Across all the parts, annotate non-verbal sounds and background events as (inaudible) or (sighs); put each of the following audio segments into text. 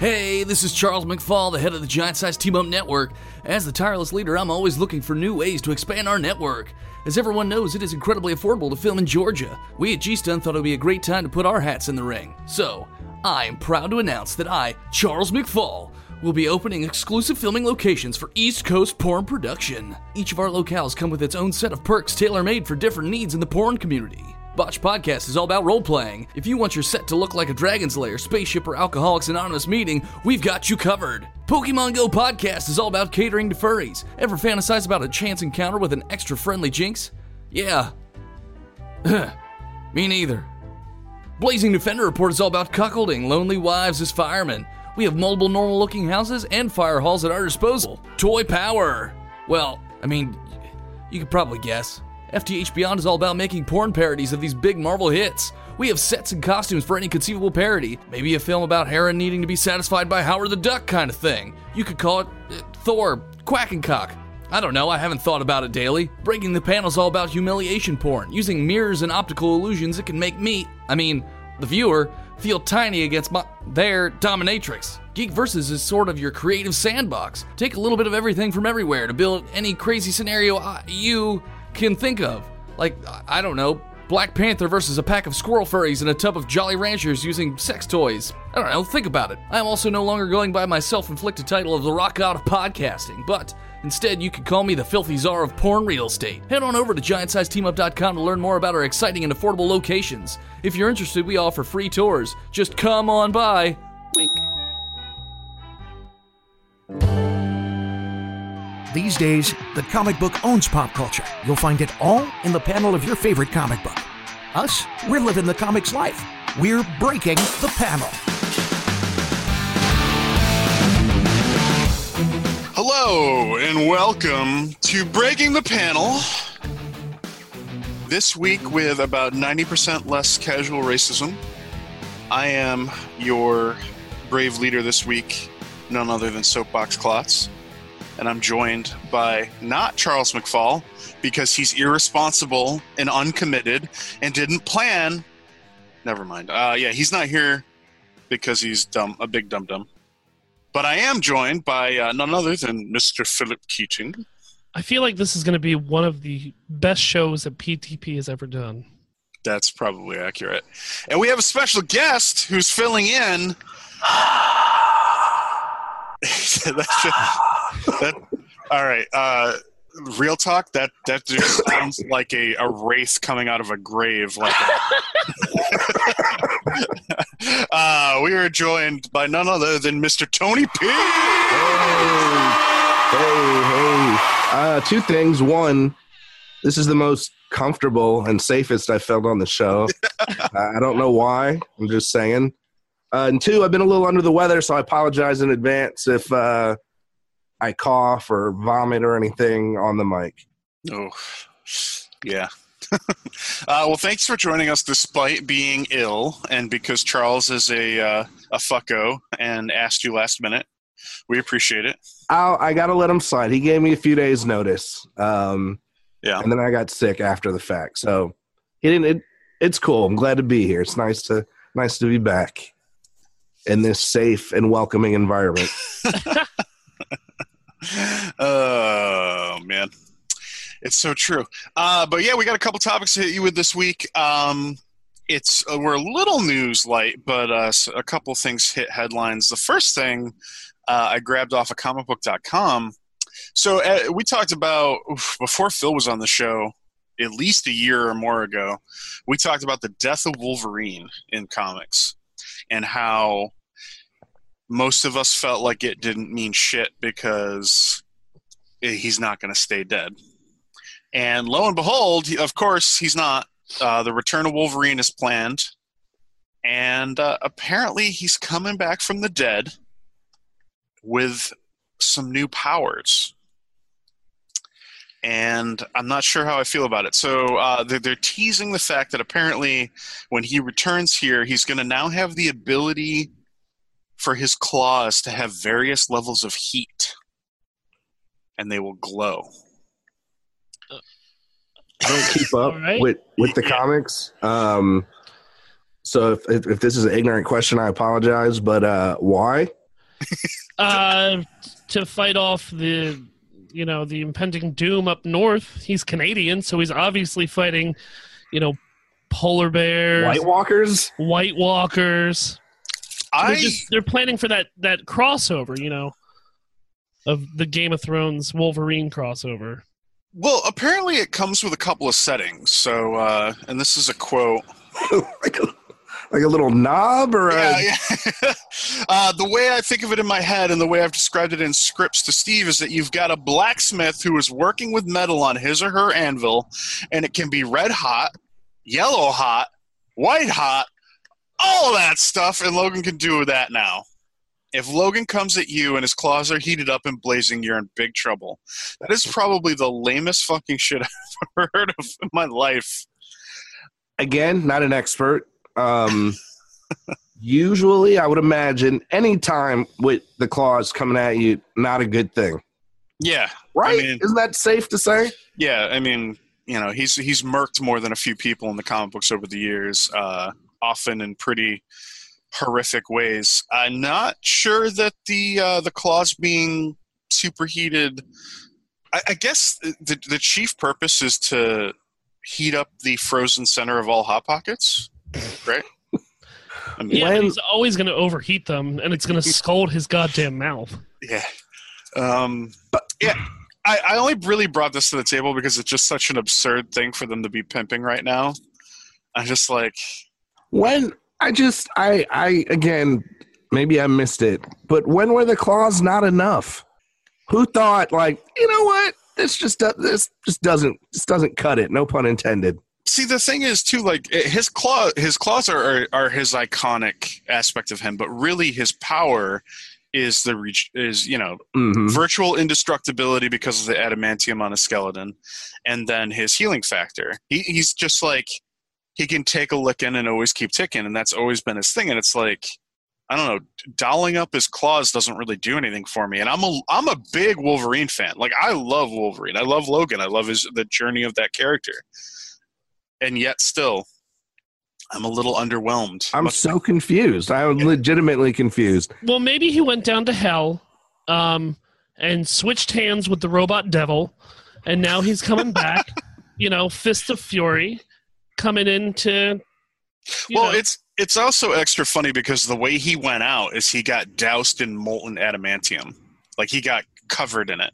Hey, this is Charles McFall, the head of the Giant Size Team Up Network. As the tireless leader, I'm always looking for new ways to expand our network. As everyone knows, it is incredibly affordable to film in Georgia. We at G Stun thought it would be a great time to put our hats in the ring. So, I am proud to announce that I, Charles McFall, will be opening exclusive filming locations for East Coast porn production. Each of our locales come with its own set of perks tailor made for different needs in the porn community. Botch Podcast is all about role playing. If you want your set to look like a Dragon's Lair, spaceship, or Alcoholics Anonymous meeting, we've got you covered. Pokemon Go Podcast is all about catering to furries. Ever fantasize about a chance encounter with an extra friendly Jynx? Yeah. (clears throat) Me neither. Blazing Defender Report is all about cuckolding lonely wives as firemen. We have multiple normal looking houses and fire halls at our disposal. Toy Power. Well, I mean, you could probably guess. FTH Beyond is all about making porn parodies of these big Marvel hits. We have sets and costumes for any conceivable parody. Maybe a film about Hela needing to be satisfied by Howard the Duck kind of thing. You could call it uh, Thor, Quack and Cock. I don't know, I haven't thought about it daily. Breaking the Panel is all about humiliation porn. Using mirrors and optical illusions, it can make me, I mean, the viewer, feel tiny against my, their dominatrix. Geek Versus is sort of your creative sandbox. Take a little bit of everything from everywhere to build any crazy scenario I, you can think of. Like, I don't know, Black Panther versus a pack of squirrel furries and a tub of Jolly Ranchers using sex toys. I don't know, think about it. I am also no longer going by my self inflicted title of the rock god of podcasting, but instead you could call me the filthy czar of porn real estate. Head on over to giantsizeteamup.com to learn more about our exciting and affordable locations. If you're interested, we offer free tours. Just come on by. Wink. These days, the comic book owns pop culture. You'll find it all in the panel of your favorite comic book. Us, we're living the comics life. We're breaking the panel. Hello and welcome to Breaking the Panel. This week, with about 90% less casual racism, I am your brave leader this week, none other than Soapbox Klotz and I'm joined by not Charles McFall because he's irresponsible and uncommitted and didn't plan. Never mind. Uh, yeah, he's not here because he's dumb, a big dum dum. But I am joined by uh, none other than Mr. Philip Keating. I feel like this is going to be one of the best shows that BTP has ever done. That's probably accurate. And we have a special guest who's filling in. (sighs) (laughs) That's just, that, all right. Uh, real talk. That that just sounds like a, a wraith coming out of a grave. Like, (laughs) uh, we are joined by none other than Mr. Tony P. Hey, hey, hey. Uh, two things. One, this is the most comfortable and safest I've felt on the show. (laughs) I don't know why. I'm just saying. Uh, and two, I've been a little under the weather, so I apologize in advance if uh, I cough or vomit or anything on the mic. Oh, yeah. (laughs) uh, well, thanks for joining us despite being ill and because Charles is a uh, a fucko and asked you last minute. We appreciate it. I'll, I got to let him slide. He gave me a few days' notice. Um, yeah. And then I got sick after the fact. So he didn't. It, it's cool. I'm glad to be here. It's nice to nice to be back in this safe and welcoming environment. (laughs) oh man. It's so true. Uh, but yeah we got a couple topics to hit you with this week. Um, it's uh, we're a little news light but uh, a couple things hit headlines. The first thing uh, i grabbed off of comicbook.com so uh, we talked about oof, before phil was on the show at least a year or more ago we talked about the death of wolverine in comics and how most of us felt like it didn't mean shit because he's not going to stay dead. And lo and behold, of course, he's not. Uh, the return of Wolverine is planned. And uh, apparently, he's coming back from the dead with some new powers. And I'm not sure how I feel about it. So uh, they're, they're teasing the fact that apparently, when he returns here, he's going to now have the ability for his claws to have various levels of heat and they will glow. I don't keep up Alright. with with the comics. Um, so if, if if this is an ignorant question, I apologize. But uh, why? (laughs) uh, to fight off the, you know, the impending doom up north. He's Canadian, so he's obviously fighting, you know, polar bears, White Walkers. White Walkers. They're, I just, they're planning for that that crossover, you know, of the Game of Thrones Wolverine crossover. well, apparently it comes with a couple of settings. So, uh, and this is a quote. (laughs) like a like a little knob or Yeah, a, yeah. (laughs) uh, the way I think of it in my head and the way I've described it in scripts to Steve is that you've got a blacksmith who is working with metal on his or her anvil, and it can be red hot, yellow hot, white hot, all that stuff, and Logan can do that now. If Logan comes at you and his claws are heated up and blazing, you're in big trouble. That is probably the lamest fucking shit (laughs) I've ever heard of in my life. again, not an expert. Um, usually, I would imagine any time with the claws coming at you, not a good thing, Yeah, right? mean- Isn't that safe to say? Yeah, I mean, you know, he's he's murked more than a few people in the comic books over the years, uh, often in pretty horrific ways. I'm not sure that the uh, the claws being superheated. I, I guess the the chief purpose is to heat up the frozen center of all hot pockets, right? I mean, Yeah, When- he's always going to overheat them, and it's going to scald his goddamn mouth. Yeah. Um, but yeah, I, I only really brought this to the table because it's just such an absurd thing for them to be pimping right now. I'm just like, When I just, I, I again, maybe I missed it, but when were the claws not enough? Who thought like, you know what? This just do- this just doesn't this doesn't cut it. No pun intended. see, the thing is too, like his claw, his claws are, are are his iconic aspect of him, but really his power is the reach is you know hmm virtual indestructibility because of the adamantium on his skeleton, and then his healing factor. He, he's just like he can take a licking and always keep ticking, and that's always been his thing. And it's like I don't know, dolling up his claws doesn't really do anything for me. And I'm a I'm a big Wolverine fan. Like I love Wolverine. I love Logan. I love his the journey of that character. And yet still, I'm a little underwhelmed. I'm Much- so confused. I'm legitimately confused. Well, maybe he went down to hell um, and switched hands with the robot devil, and now he's coming back. (laughs) you know, Fist of Fury coming into. well, know- it's it's also extra funny because the way he went out is he got doused in molten adamantium, like he got covered in it.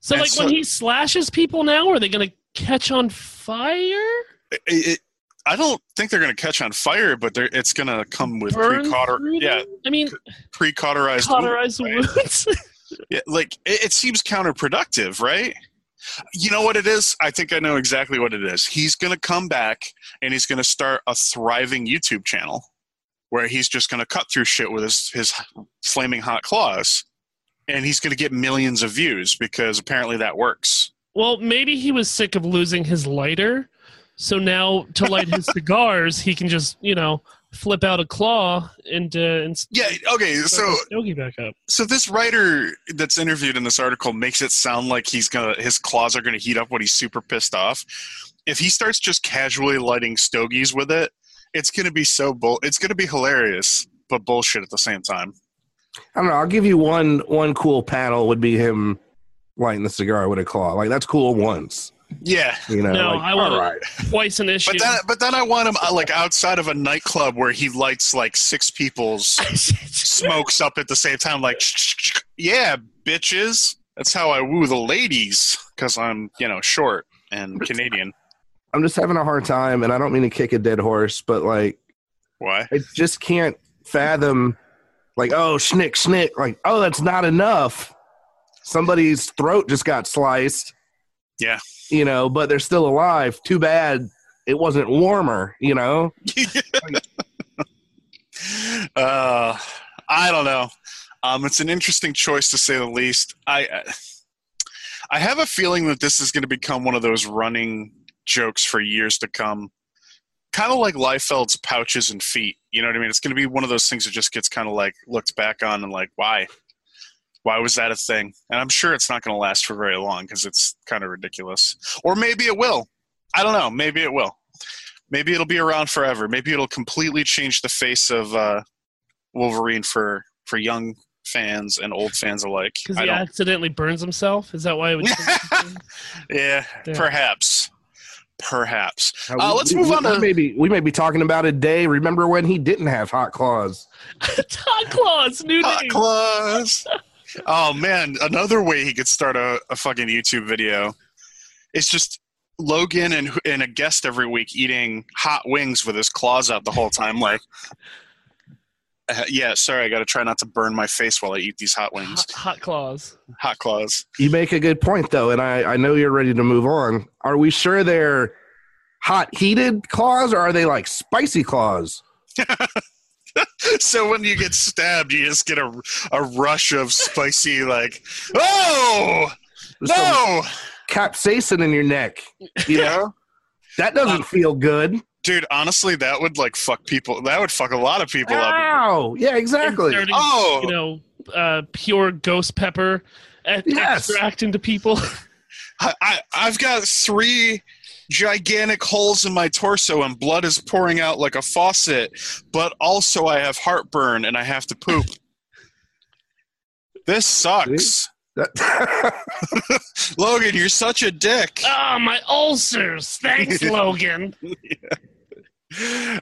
so and like so- when he slashes people now, are they going to catch on fire? It, it, I don't think they're going to catch on fire, but they're, it's going to come with Burn pre-cauter yeah i mean pre-cauterized cauterized wounds, right? wounds. (laughs) Yeah, like it, it seems counterproductive, right? You know what it is? I think I know exactly what it is. He's going to come back and he's going to start a thriving YouTube channel where he's just going to cut through shit with his his flaming hot claws, and he's going to get millions of views because apparently that works. well, maybe he was sick of losing his lighter, so now to light his (laughs) cigars, he can just you know flip out a claw and uh, and Yeah. Okay. So start stogie back up. so this writer that's interviewed in this article makes it sound like he's gonna his claws are gonna heat up when he's super pissed off. If he starts just casually lighting stogies with it, it's gonna be so bull. It's gonna be hilarious, but bullshit at the same time. I don't know. I'll give you one one cool panel would be him lighting the cigar with a claw. Like that's cool once. Yeah, You know, No, like, I want right. Twice an issue. but then but then I want him uh, like outside of a nightclub where he lights like six people's (laughs) smokes up at the same time. Like, yeah, bitches. That's how I woo the ladies because I'm you know short and Canadian. I'm just having a hard time, and I don't mean to kick a dead horse, but like Why? I just can't fathom. Like, oh, schnick, schnick. Like, oh, that's not enough. Somebody's throat just got sliced. Yeah. You know, but they're still alive. Too bad it wasn't warmer. You know. (laughs) uh, I don't know. Um, it's an interesting choice to say the least. I I have a feeling that this is going to become one of those running jokes for years to come. Kind of like Liefeld's pouches and feet. You know what I mean? It's going to be one of those things that just gets kind of like looked back on and like, why? Why was that a thing? And I'm sure it's not going to last for very long because it's kind of ridiculous. Or maybe it will. I don't know. Maybe it will. Maybe it'll be around forever. Maybe it'll completely change the face of uh, Wolverine for for young fans and old fans alike. Because he don't. accidentally burns himself. Is that why it would? (laughs) Yeah, Yeah. perhaps. Perhaps. Uh, Uh, we- let's we- move on we to- may be we may be talking about a day. Remember when he didn't have hot claws? (laughs) Hot claws, new Hot name. claws. (laughs) oh man, another way he could start a, a fucking YouTube video is just Logan and and a guest every week eating hot wings with his claws out the whole time. Like, uh, yeah, sorry, I got to try not to burn my face while I eat these hot wings. Hot, hot claws. Hot claws. You make a good point though, and I, I know you're ready to move on. Are we sure they're hot heated claws or are they like spicy claws? (laughs) (laughs) so when you get stabbed, you just get a, a rush of spicy, like, oh Some no, capsaicin in your neck. You know? that doesn't feel good. dude. Honestly, that would like fuck people. That would fuck a lot of people up. Ow! Yeah, exactly. Inserting, Oh, you know, uh, pure ghost pepper e- Yes. extract into people. (laughs) I, I, I've got three gigantic holes in my torso and blood is pouring out like a faucet, but also I have heartburn and I have to poop. This sucks. (laughs) Logan, you're such a dick. Ah, my ulcers. Thanks, (laughs) Logan.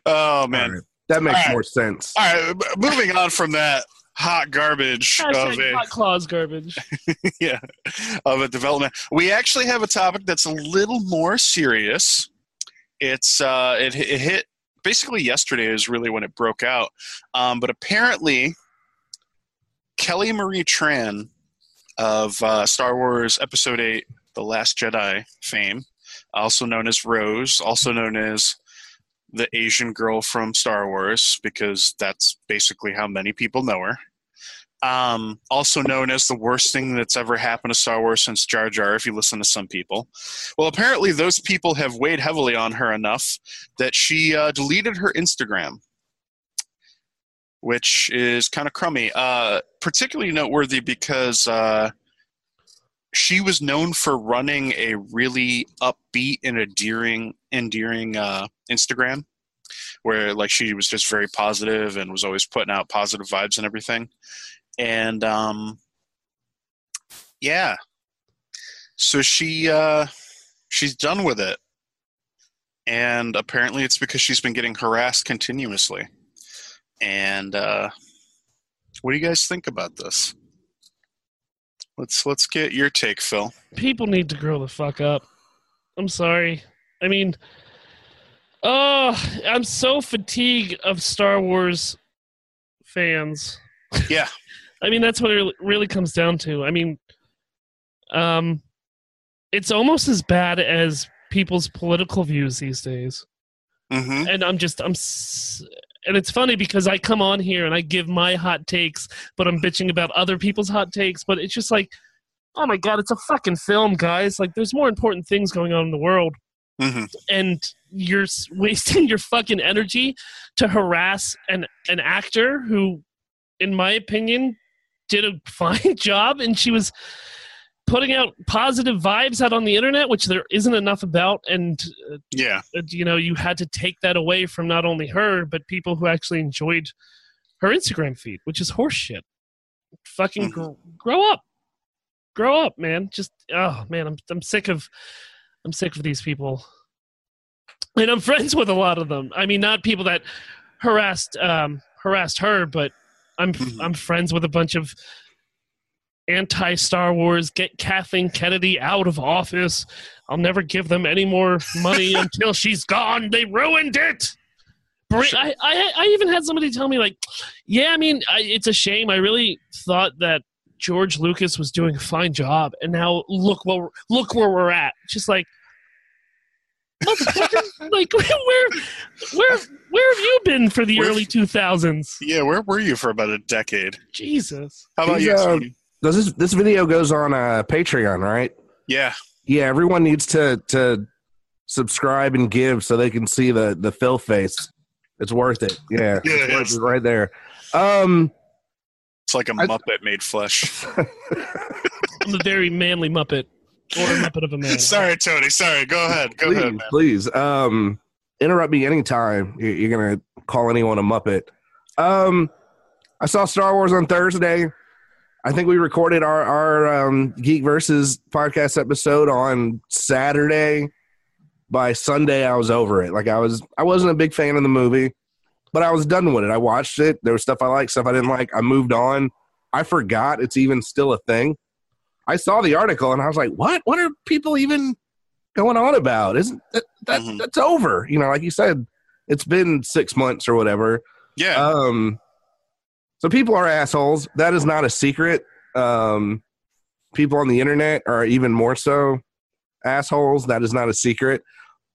Oh, man. All right. that makes All right. more sense. All right, moving on from that hot garbage of a hot claws garbage. (laughs) yeah of a development. We actually have a topic that's a little more serious. It's uh, it, it hit basically yesterday is really when it broke out, um, but apparently Kelly Marie Tran of uh, Star Wars Episode Eight: The Last Jedi fame, also known as Rose, also known as the Asian girl from Star Wars, because that's basically how many people know her. Um, also known as the worst thing that's ever happened to Star Wars since Jar Jar, if you listen to some people. Well, apparently, those people have weighed heavily on her enough that she uh, deleted her Instagram, which is kind of crummy. Uh, particularly noteworthy because uh, she was known for running a really upbeat and endearing, endearing uh, Instagram, where like she was just very positive and was always putting out positive vibes and everything. And um, yeah, so she uh, she's done with it, and apparently it's because she's been getting harassed continuously. And uh, what do you guys think about this? Let's let's get your take, Phil. People need to grow the fuck up. I'm sorry. I mean, oh, I'm so fatigued of Star Wars fans. Yeah. (laughs) I mean, that's what it really comes down to. I mean, um, it's almost as bad as people's political views these days. Mm-hmm. And I'm just, I'm, and it's funny because I come on here and I give my hot takes, but I'm bitching about other people's hot takes. But it's just like, oh my god, it's a fucking film, guys. Like, there's more important things going on in the world Mm-hmm. and you're (laughs) wasting your fucking energy to harass an an actor who in my opinion did a (laughs) fine job and she was putting out positive vibes out on the internet which there isn't enough about and uh, Yeah. uh, you know you had to take that away from not only her but people who actually enjoyed her Instagram feed which is horseshit fucking Mhm. gr- grow up grow up man just oh man I'm I'm sick of I'm sick of these people. And I'm friends with a lot of them. I mean, not people that harassed um, harassed her, but I'm Mhm. I'm friends with a bunch of anti Star Wars. Get Kathleen Kennedy out of office. I'll never give them any more money (laughs) until she's gone. They ruined it. I, I I even had somebody tell me like, yeah, I mean, I, it's a shame. I really thought that George Lucas was doing a fine job, and now look what we're- look where we're at. Just like, (laughs) like (laughs) where where where have you been for the Where- early two thousands? Yeah. Where were you for about a decade? Jesus. How about He's, you? Um, Tony? Does this this video goes on uh, Patreon, right? Yeah. Yeah, everyone needs to to subscribe and give so they can see the the Phil face. It's worth it. Yeah, Yeah, it's it worth is. it right there. Um, It's like a I- Muppet made flesh. (laughs) I'm a very manly Muppet. Or a Muppet of a man. sorry, Tony. Sorry. Go ahead. Go please, ahead, man. please, um, interrupt me anytime. You're, you're gonna call anyone a muppet. Um, I saw Star Wars on Thursday. I think we recorded our our um, Geek Versus podcast episode on Saturday. By Sunday, I was over it. Like I was, I wasn't a big fan of the movie, but I was done with it. I watched it. There was stuff I liked, stuff I didn't like. I moved on. I forgot it's even still a thing. I saw the article and I was like, "What? What are people even going on about? Isn't that, that Mhm. that's over? You know, like you said, it's been six months or whatever. Yeah. Um, so people are assholes. That is not a secret. Um, people on the internet are even more so assholes. That is not a secret.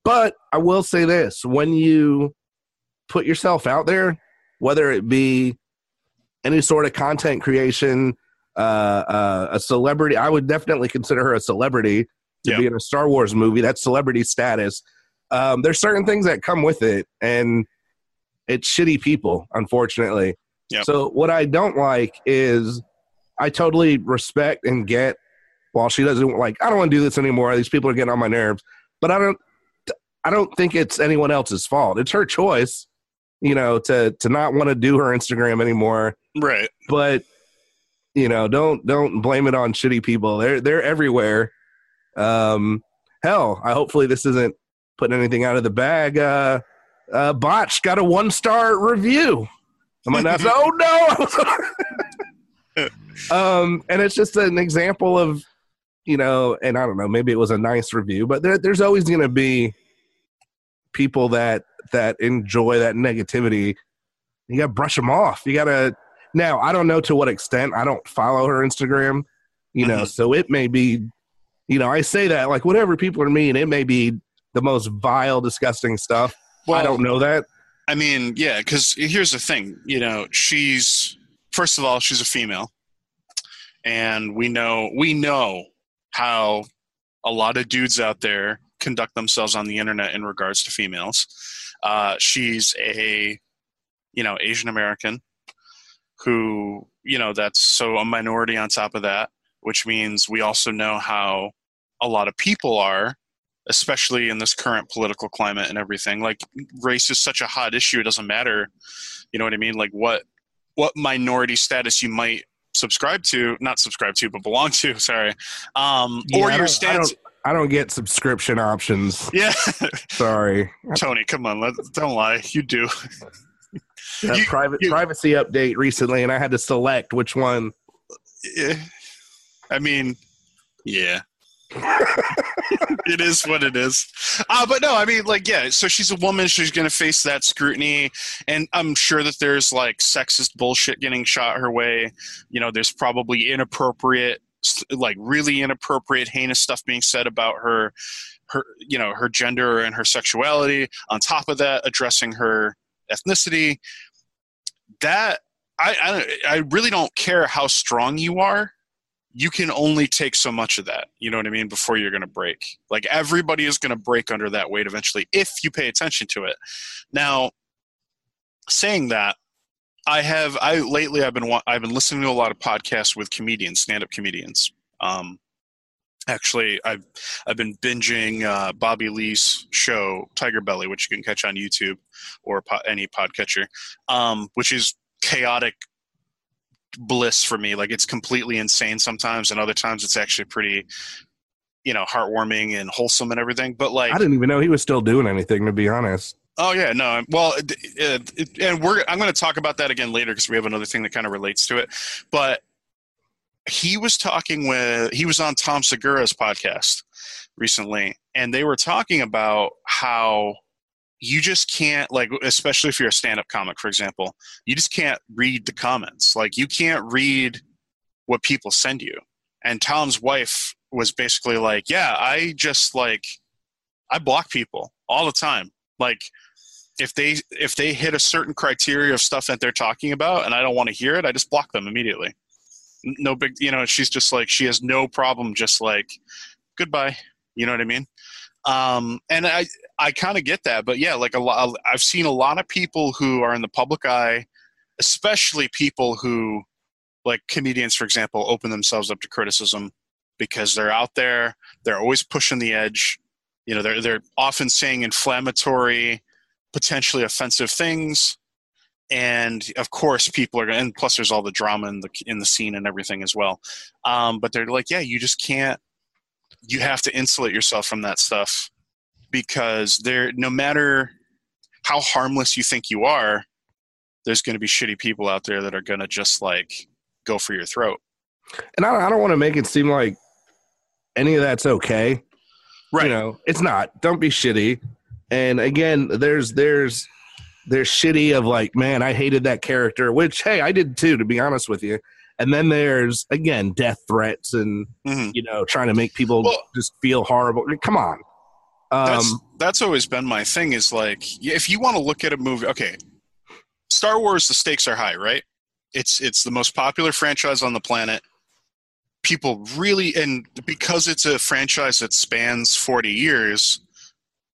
But I will say this: when you put yourself out there, whether it be any sort of content creation, uh, uh, a celebrity, I would definitely consider her a celebrity to Yeah. be in a Star Wars movie. That's celebrity status. Um, there's certain things that come with it, and it's shitty people, unfortunately. Yep. So what I don't like is I totally respect and get while she doesn't like I don't want to do this anymore. These people are getting on my nerves. But I don't I don't think it's anyone else's fault. It's her choice, you know, to to not want to do her Instagram anymore. right. But you know, don't don't blame it on shitty people. They're they're everywhere. Um hell, I hopefully this isn't putting anything out of the bag. Uh uh Botch got a one star review. I might not say, oh no. (laughs) um, and it's just an example of, you know, and I don't know, maybe it was a nice review, but there, there's always going to be people that that enjoy that negativity. You got to brush them off. You got to. Now, I don't know to what extent. I don't follow her Instagram, you know, Mhm. so it may be, you know, I say that like whatever people are mean, it may be the most vile, disgusting stuff. I don't know that. I mean, yeah, because here's the thing. You know, she's first of all, she's a female, and we know we know how a lot of dudes out there conduct themselves on the internet in regards to females. Uh, she's a you know Asian American who you know that's so a minority on top of that, which means we also know how a lot of people are especially in this current political climate and everything. Like race is such a hot issue; it doesn't matter. You know what I mean? Like what what minority status you might subscribe to, not subscribe to, but belong to. (laughs) Sorry, um, Yeah, or I your stance. don't- I don't get subscription options. (laughs) Yeah, Sorry. Tony, come on, let, don't lie. You do. You- private you- privacy update recently, and I had to select which one. Yeah. I mean, yeah. (laughs) it is what it is. Uh, but no, I mean, like, yeah, so she's a woman. She's going to face that scrutiny. And I'm sure that there's like sexist bullshit getting shot her way. You know, there's probably inappropriate, like really inappropriate, heinous stuff being said about her. Her, you know, her gender and her sexuality. On top of that, addressing her ethnicity. That I, I, I really don't care how strong you are you can only take so much of that you know what i mean before you're going to break. Like everybody is going to break under that weight eventually if you pay attention to it. Now saying that i have i lately i've been i've been listening to a lot of podcasts with comedians stand-up comedians. Um actually i've i've been binging uh, bobby lee's show tiger belly which you can catch on youtube or po- any podcatcher um which is chaotic bliss for me. Like it's completely insane sometimes, and other times it's actually pretty, you know, heartwarming and wholesome and everything. But like, I didn't even know he was still doing anything, to be honest. oh yeah, no, well, it, it, it- and we're I'm going to talk about that again later because we have another thing that kind of relates to it. But he was talking with he was on Tom Segura's podcast recently, and they were talking about how you just can't like especially if you're a stand-up comic for example you just can't read the comments. Like you can't read what people send you. And tom's wife was basically like yeah i just like i block people all the time. Like if they if they hit a certain criteria of stuff that they're talking about and i don't want to hear it i just block them immediately. No big you know she's just like she has no problem just like goodbye. You know what i mean? Um and i I kind of get that, but yeah, like a lot, I've seen a lot of people who are in the public eye, especially people who, like comedians, for example, open themselves up to criticism because they're out there, they're always pushing the edge. You know, they're they're often saying inflammatory, potentially offensive things, and of course people are going and plus there's all the drama in the in the scene and everything as well. Um, but they're like yeah you just can't you have to insulate yourself from that stuff because there no matter how harmless you think you are there's going to be shitty people out there that are going to just like go for your throat And I, I don't want to make it seem like any of that's okay. right You know, it's not. Don't be shitty. And again, there's there's there's shitty of like, man, I hated that character, which hey, I did too, to be honest with you. And then there's again death threats and Mhm. you know trying to make people Well- just feel horrible. I mean, come on. That's Um, that's always been my thing is like if you want to look at a movie okay star wars the stakes are high right? It's it's the most popular franchise on the planet. People really and because it's a franchise that spans 40 years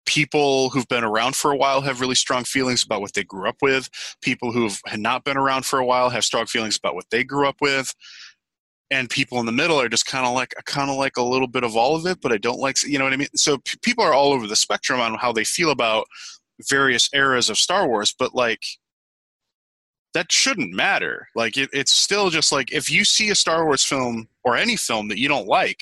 people who've been around for a while have really strong feelings about what they grew up with. People who've not been around for a while have strong feelings about what they grew up with and people in the middle are just kind of like kind of like a little bit of all of it, but I don't like you know what I mean. So p- people are all over the spectrum on how they feel about various eras of Star Wars, but like that shouldn't matter. Like it, it's still just like if you see a Star Wars film or any film that you don't like,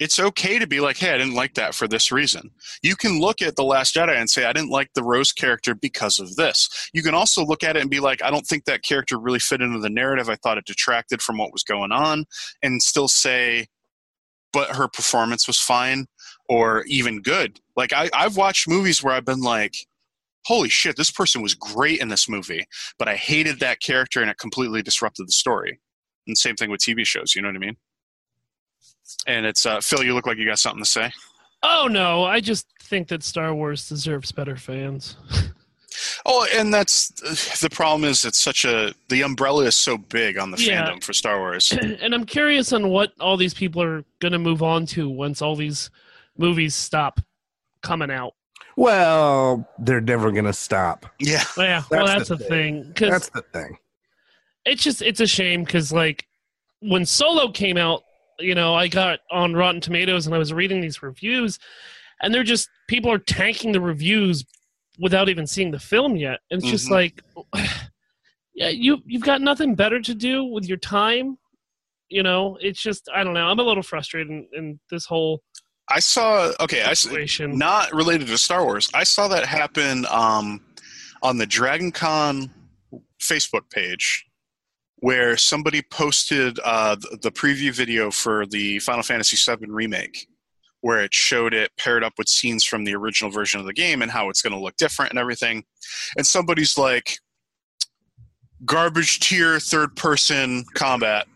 it's okay to be like, hey, I didn't like that for this reason. You can look at The Last Jedi and say, I didn't like the Rose character because of this. You can also look at it and be like, I don't think that character really fit into the narrative. I thought it detracted from what was going on, and still say, but her performance was fine or even good. Like, I, I've watched movies where I've been like, holy shit, this person was great in this movie, but I hated that character and it completely disrupted the story. And same thing with TV shows, you know what I mean? And it's uh, Phil. You look like you got something to say. Oh no, I just think that Star Wars deserves better fans. (laughs) Oh, and that's the problem. Is it's such a the umbrella is so big on the Yeah. fandom for Star Wars. (clears throat) and I'm curious on what all these people are going to move on to once all these movies stop coming out. well, they're never gonna stop. yeah, Yeah, well, That's that's the the thing. thing That's the thing. it's just it's a shame because like when Solo came out, you know, I got on Rotten Tomatoes and I was reading these reviews, and they're just people are tanking the reviews without even seeing the film yet. And it's just Mhm. like, (sighs) yeah, you you've got nothing better to do with your time. You know, it's just I don't know. I'm a little frustrated in, in this whole I saw. Okay, I situation. not related to Star Wars. I saw that happen um, on the Dragon Con Facebook page, where somebody posted uh, the, preview video for the Final Fantasy VII remake, where it showed it paired up with scenes from the original version of the game and how it's going to look different and everything. And somebody's like, "Garbage tier third person combat."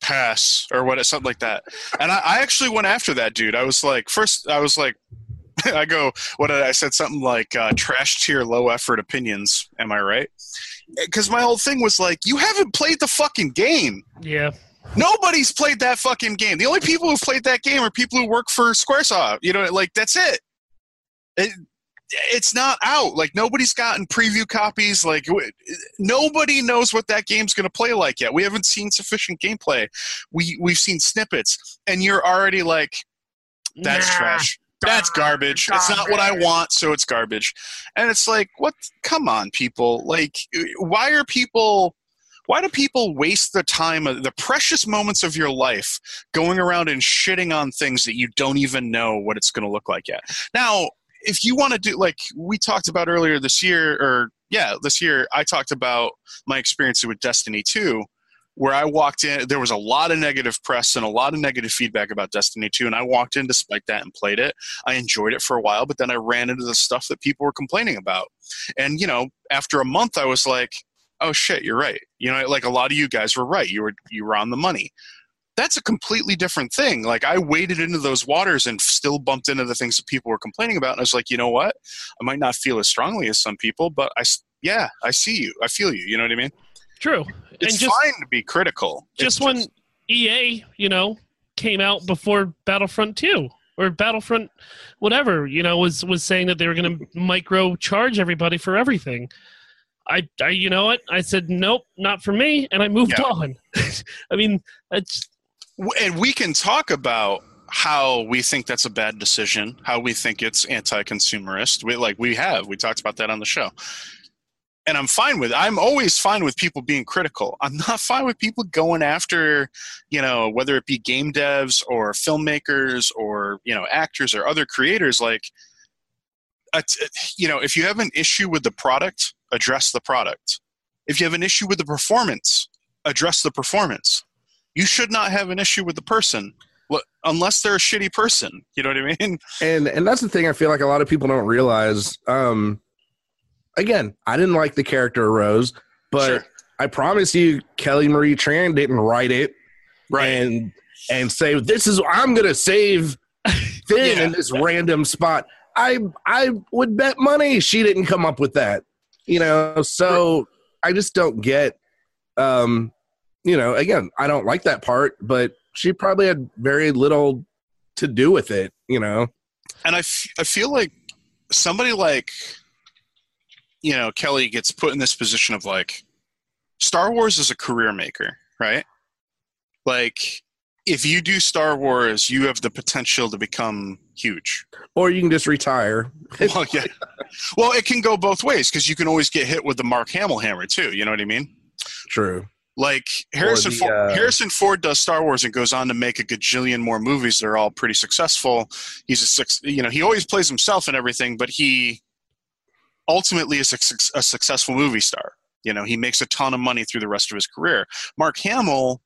pass or what something like that and I, I actually went after that dude i was like first i was like (laughs) i go what i said something like uh, trash tier low effort opinions am i right because my whole thing was like you haven't played the fucking game. Yeah, nobody's played that fucking game. The only people who've played that game are people who work for squaresoft you know like that's it, it it's not out. Like nobody's gotten preview copies. Like w- nobody knows what that game's going to play like yet. We haven't seen sufficient gameplay. We we've seen snippets and you're already like that's Nah. trash that's garbage. It's not what I want, so it's garbage. And it's like, what? Come on, people! Like, uh, why are people? Why do people waste the time, the precious moments of your life, going around and shitting on things that you don't even know what it's going to look like yet? Now, if you want to do like we talked about earlier this year, or yeah, this year, I talked about my experience with Destiny Two where I walked in, there was a lot of negative press and a lot of negative feedback about Destiny 2, and I walked in despite that and played it. I enjoyed it for a while, but then I ran into the stuff that people were complaining about. And, you know, after a month, I was like, oh shit, you're right. You know, like a lot of you guys were right. You were, you were on the money. That's a completely different thing. Like I waded into those waters and still bumped into the things that people were complaining about. And I was like, you know what? I might not feel as strongly as some people, but I, yeah, I see you. I feel you. You know what I mean? true. It's and just fine to be critical. It's just when EA, you know, came out before Battlefront 2 or Battlefront whatever, you know, was was saying that they were going to micro charge everybody for everything. I, I you know what? I said nope, not for me and I moved Yeah. on. (laughs) I mean, that's and we can talk about how we think that's a bad decision, how we think it's anti-consumerist. We like we have we talked about that on the show, and I'm fine with. It. I'm always fine with people being critical. I'm not fine with people going after, you know, whether it be game devs or filmmakers or you know actors or other creators. Like, you know, if you have an issue with the product, address the product. If you have an issue with the performance, address the performance. You should not have an issue with the person unless they're a shitty person. You know what I mean? And and that's the thing I feel like a lot of people don't realize. Um, again, I didn't like the character Rose, but sure. I promise you, Kelly Marie Tran didn't write it, right? And and say this is I'm gonna save (laughs) Finn yeah. in this random spot. I I would bet money she didn't come up with that. You know, so I just don't get. Um, you know, again, I don't like that part, but she probably had very little to do with it. You know, and I, f- I feel like somebody like you know, Kelly gets put in this position of like, Star Wars is a career maker, right? Like, if you do Star Wars, you have the potential to become huge. Or you can just retire. (laughs) well, yeah. Well, it can go both ways because you can always get hit with the Mark Hamill hammer too. You know what I mean? True. Like Harrison, the, Ford, uh, Harrison Ford does Star Wars and goes on to make a gajillion more movies. They're all pretty successful. He's a six, you know, he always plays himself and everything, but he ultimately is a, a successful movie star. You know, he makes a ton of money through the rest of his career. Mark Hamill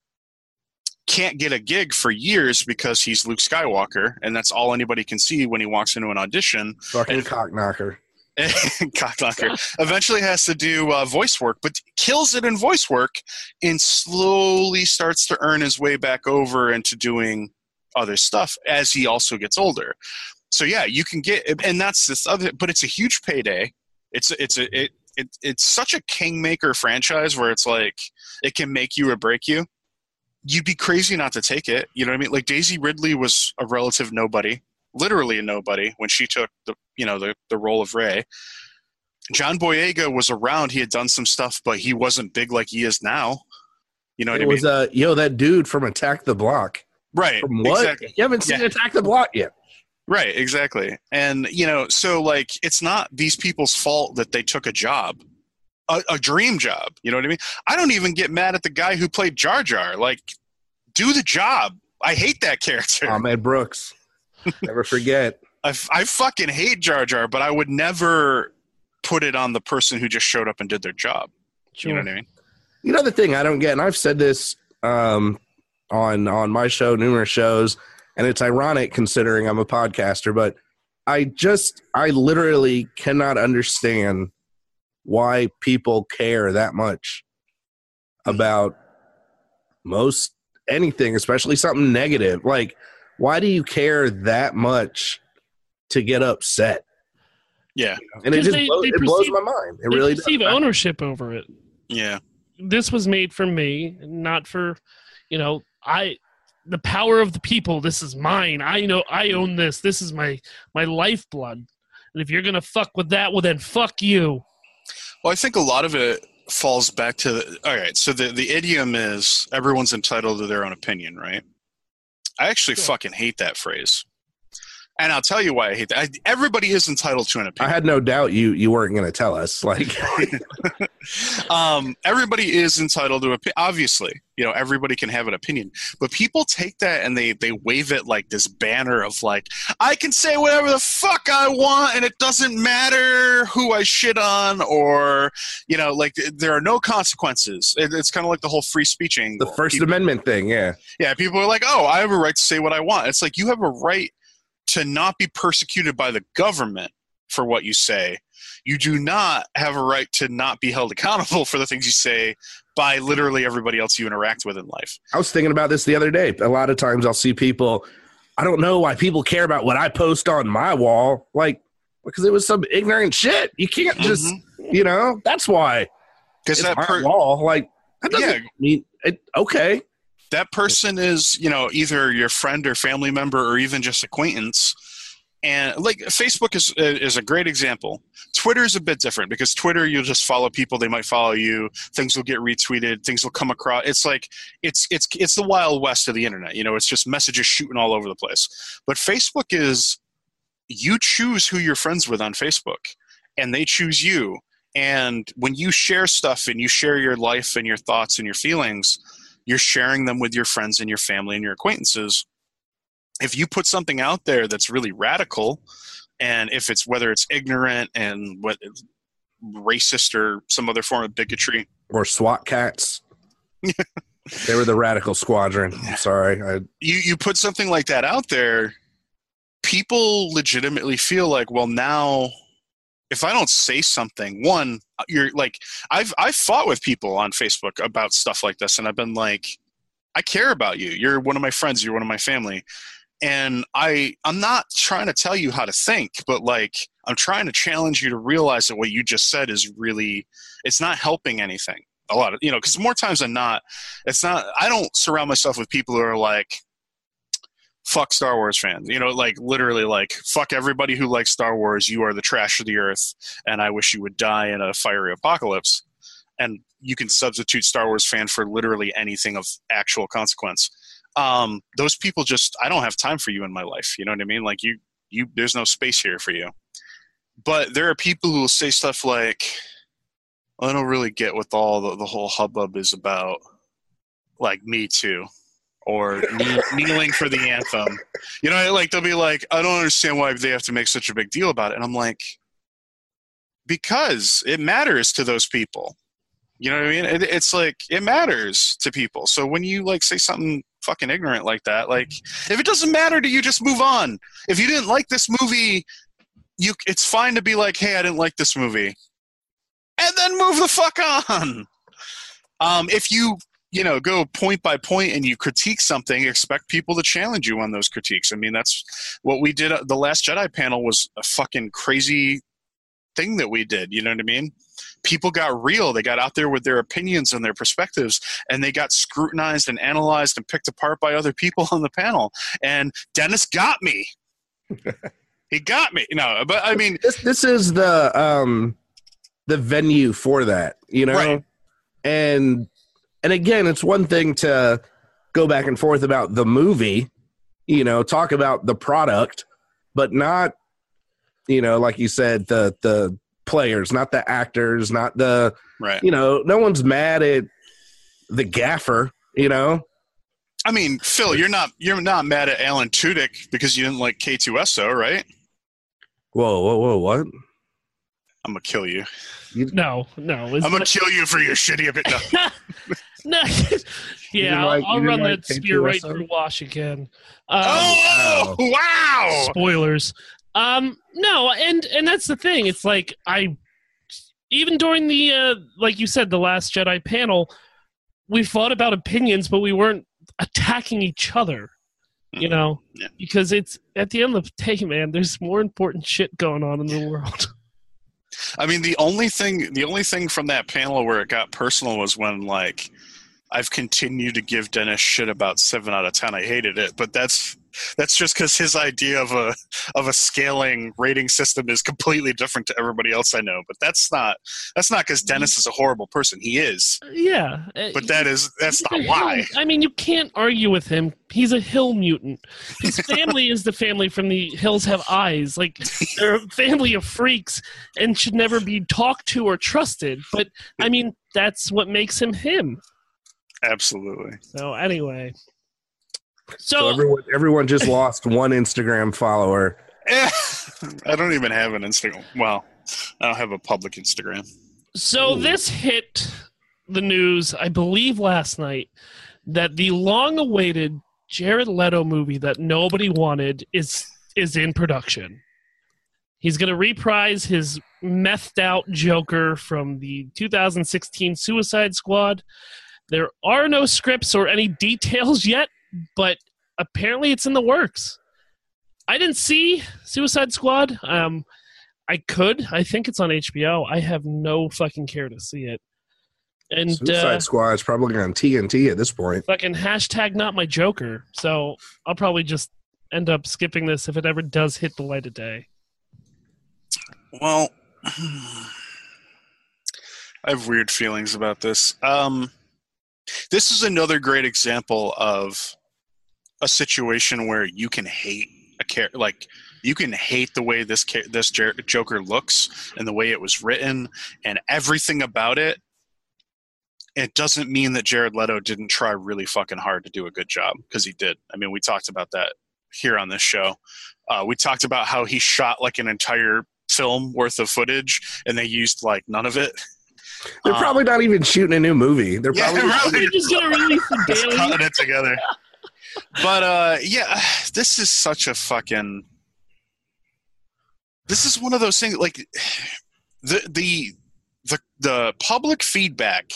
can't get a gig for years because he's Luke Skywalker, and that's all anybody can see when he walks into an audition. Fucking cockknocker. (laughs) cockknocker. Eventually has to do uh, voice work, but kills it in voice work and slowly starts to earn his way back over into doing other stuff as he also gets older. So yeah, you can get, and that's this other, but it's a huge payday it's it's a it, it it's such a kingmaker franchise where it's like it can make you or break you. You'd be crazy not to take it. You know what I mean? Like Daisy Ridley was a relative nobody, literally a nobody when she took the you know the the role of Rey. John Boyega was around. He had done some stuff, but he wasn't big like he is now. You know what it I mean? Was, uh, yo, that dude from Attack the Block. Right. From what? Exactly. You haven't seen yeah. Attack the Block yet. Right, exactly. And, you know, so like it's not these people's fault that they took a job, a, a, dream job. You know what I mean? I don't even get mad at the guy who played Jar Jar. Like, do the job. I hate that character. Ahmed Brooks. Never forget. (laughs) I, I fucking hate Jar Jar, but I would never put it on the person who just showed up and did their job. Sure. You know what I mean? You know the thing I don't get, and I've said this um, on on my show, numerous shows and it's ironic considering I'm a podcaster, but I just I literally cannot understand why people care that much about most anything, especially something negative. Like, why do you care that much to get upset? Yeah, and it just they, blows, they it blows my mind. It really perceive does. ownership over it. Yeah, this was made for me, not for you know. I the power of the people. This is mine. I know I own this. This is my my lifeblood. And if you're gonna fuck with that, well then fuck you. Well, I think a lot of it falls back to the, all right. So the the idiom is everyone's entitled to their own opinion, right? I actually fucking hate that phrase and I'll tell you why I hate that. I, everybody is entitled to an opinion. I had no doubt you you weren't going to tell us. Like, (laughs) um, everybody is entitled to opinion. Obviously, you know, everybody can have an opinion, but people take that and they they wave it like this banner of like, I can say whatever the fuck I want, and it doesn't matter who I shit on, or you know, like there are no consequences. It, it's kind of like the whole free speech angle. The First people, Amendment thing, yeah, yeah. People are like, oh, I have a right to say what I want. It's like you have a right to not be persecuted by the government for what you say. You do not have a right to not be held (laughs) accountable for the things you say by literally everybody else you interact with in life. I was thinking about this the other day. A lot of times I'll see people, I don't know why people care about what I post on my wall. Like, because it was some ignorant shit. You can't just, mm-hmm. you know, that's why. Because that per- wall, like, that doesn't yeah. mean it, okay that person is you know either your friend or family member or even just acquaintance. And like facebook is is a great example. Twitter is a bit different because twitter you'll just follow people they might follow you things will get retweeted things will come across. It's like it's it's it's the wild west of the internet you know it's just messages shooting all over the place. But facebook is you choose who you're friends with on facebook and they choose you. And when you share stuff and you share your life and your thoughts and your feelings, you're sharing them with your friends and your family and your acquaintances. If you put something out there that's really radical, and if it's whether it's ignorant and what racist or some other form of bigotry, or SWAT Kats. (laughs) they were the radical squadron. I'm sorry. I, you you put something like that out there, people legitimately feel like, well, now if I don't say something, one, uh, you're like, I've I've fought with people on Facebook about stuff like this, and I've been like, I care about you. You're one of my friends. You're one of my family, and I I'm not trying to tell you how to think, but like I'm trying to challenge you to realize that what you just said is really it's not helping anything. A lot of you know, because more times than not, it's not. I don't surround myself with people who are like fuck Star Wars fans. You know, like literally like fuck everybody who likes Star Wars. You are the trash of the earth, and I wish you would die in a fiery apocalypse. And you can substitute Star Wars fan for literally anything of actual consequence. Um, those people just I don't have time for you in my life. You know what I mean? Like you you there's no space here for you. But there are people who will say stuff like, I don't really get what all the, the whole hubbub is about. Like me too or (laughs) kneeling for the anthem. You know, like they'll be like, I don't understand why they have to make such a big deal about it. And I'm like, because it matters to those people. You know what I mean? It, it's like it matters to people. So when you like say something fucking ignorant like that, like if it doesn't matter to you, just move on. If you didn't like this movie, you it's fine to be like, hey, I didn't like this movie, and then move the fuck on. Um, if you you know go point by point and you critique something expect people to challenge you on those critiques. I mean that's what we did the last jedi panel was a fucking crazy thing that we did you know what i mean? People got real they got out there with their opinions and their perspectives and they got scrutinized and analyzed and picked apart by other people (laughs) on the panel and dennis got me. (laughs) He got me. No but i mean this this is the um the venue for that you know? Right. and and again, it's one thing to go back and forth about the movie, you know, talk about the product, but not, you know, like you said, the the players, not the actors, not the right. You know, no one's mad at the gaffer, you know. I mean, Phil, you're not you're not mad at Alan Tudyk because you didn't like K2SO, right? Whoa, whoa, whoa, what? I'm gonna kill you. No, no. I'm gonna kill you for your shitty opinion. No. (laughs) (laughs) yeah, I'll, I'll run that spear right through Washington. Um, oh wow! Spoilers. Um, no, and and that's the thing. It's like I, even during the uh, like you said, the Last Jedi panel, we fought about opinions, but we weren't attacking each other. You mm-hmm. know, yeah. because it's at the end of the day, man. There's more important shit going on in the world. (laughs) I mean, the only thing, the only thing from that panel where it got personal was when like I've continued to give Dennis shit about seven out of ten. I hated it, but that's that's just because his idea of a of a scaling rating system is completely different to everybody else I know. But that's not that's not because Dennis is a horrible person. He is. Yeah. Uh, but that is that's not why. I mean, you can't argue with him. He's a hill mutant. His (laughs) family is the family from the hills have eyes. Like they're a (laughs) family of freaks and should never be talked to or trusted. But I mean, that's what makes him him. Absolutely. So anyway, so, so everyone, everyone just (laughs) lost one Instagram follower. (laughs) I don't even have an Instagram. Well, I don't have a public Instagram. So Ooh. this hit the news, I believe, last night that the long-awaited Jared Leto movie that nobody wanted is is in production. He's going to reprise his methed out Joker from the 2016 Suicide Squad. There are no scripts or any details yet, but apparently it's in the works. I didn't see Suicide Squad. Um, I could. I think it's on HBO. I have no fucking care to see it. And Suicide uh, Squad is probably on TNT at this point. Fucking hashtag not my Joker. So I'll probably just end up skipping this if it ever does hit the light of day. Well, (sighs) I have weird feelings about this. Um, this is another great example of a situation where you can hate a care like you can hate the way this ca- this Jer- Joker looks and the way it was written and everything about it. It doesn't mean that Jared Leto didn't try really fucking hard to do a good job because he did. I mean, we talked about that here on this show. Uh, we talked about how he shot like an entire film worth of footage and they used like none of it. They're Uh, probably not even shooting a new movie. They're Yeah, probably (laughs) really. They're just gonna release the just daily. cutting it together. But uh, yeah, (sighs) this is such a fucking. This is one of those things like (sighs) the the the the public feedback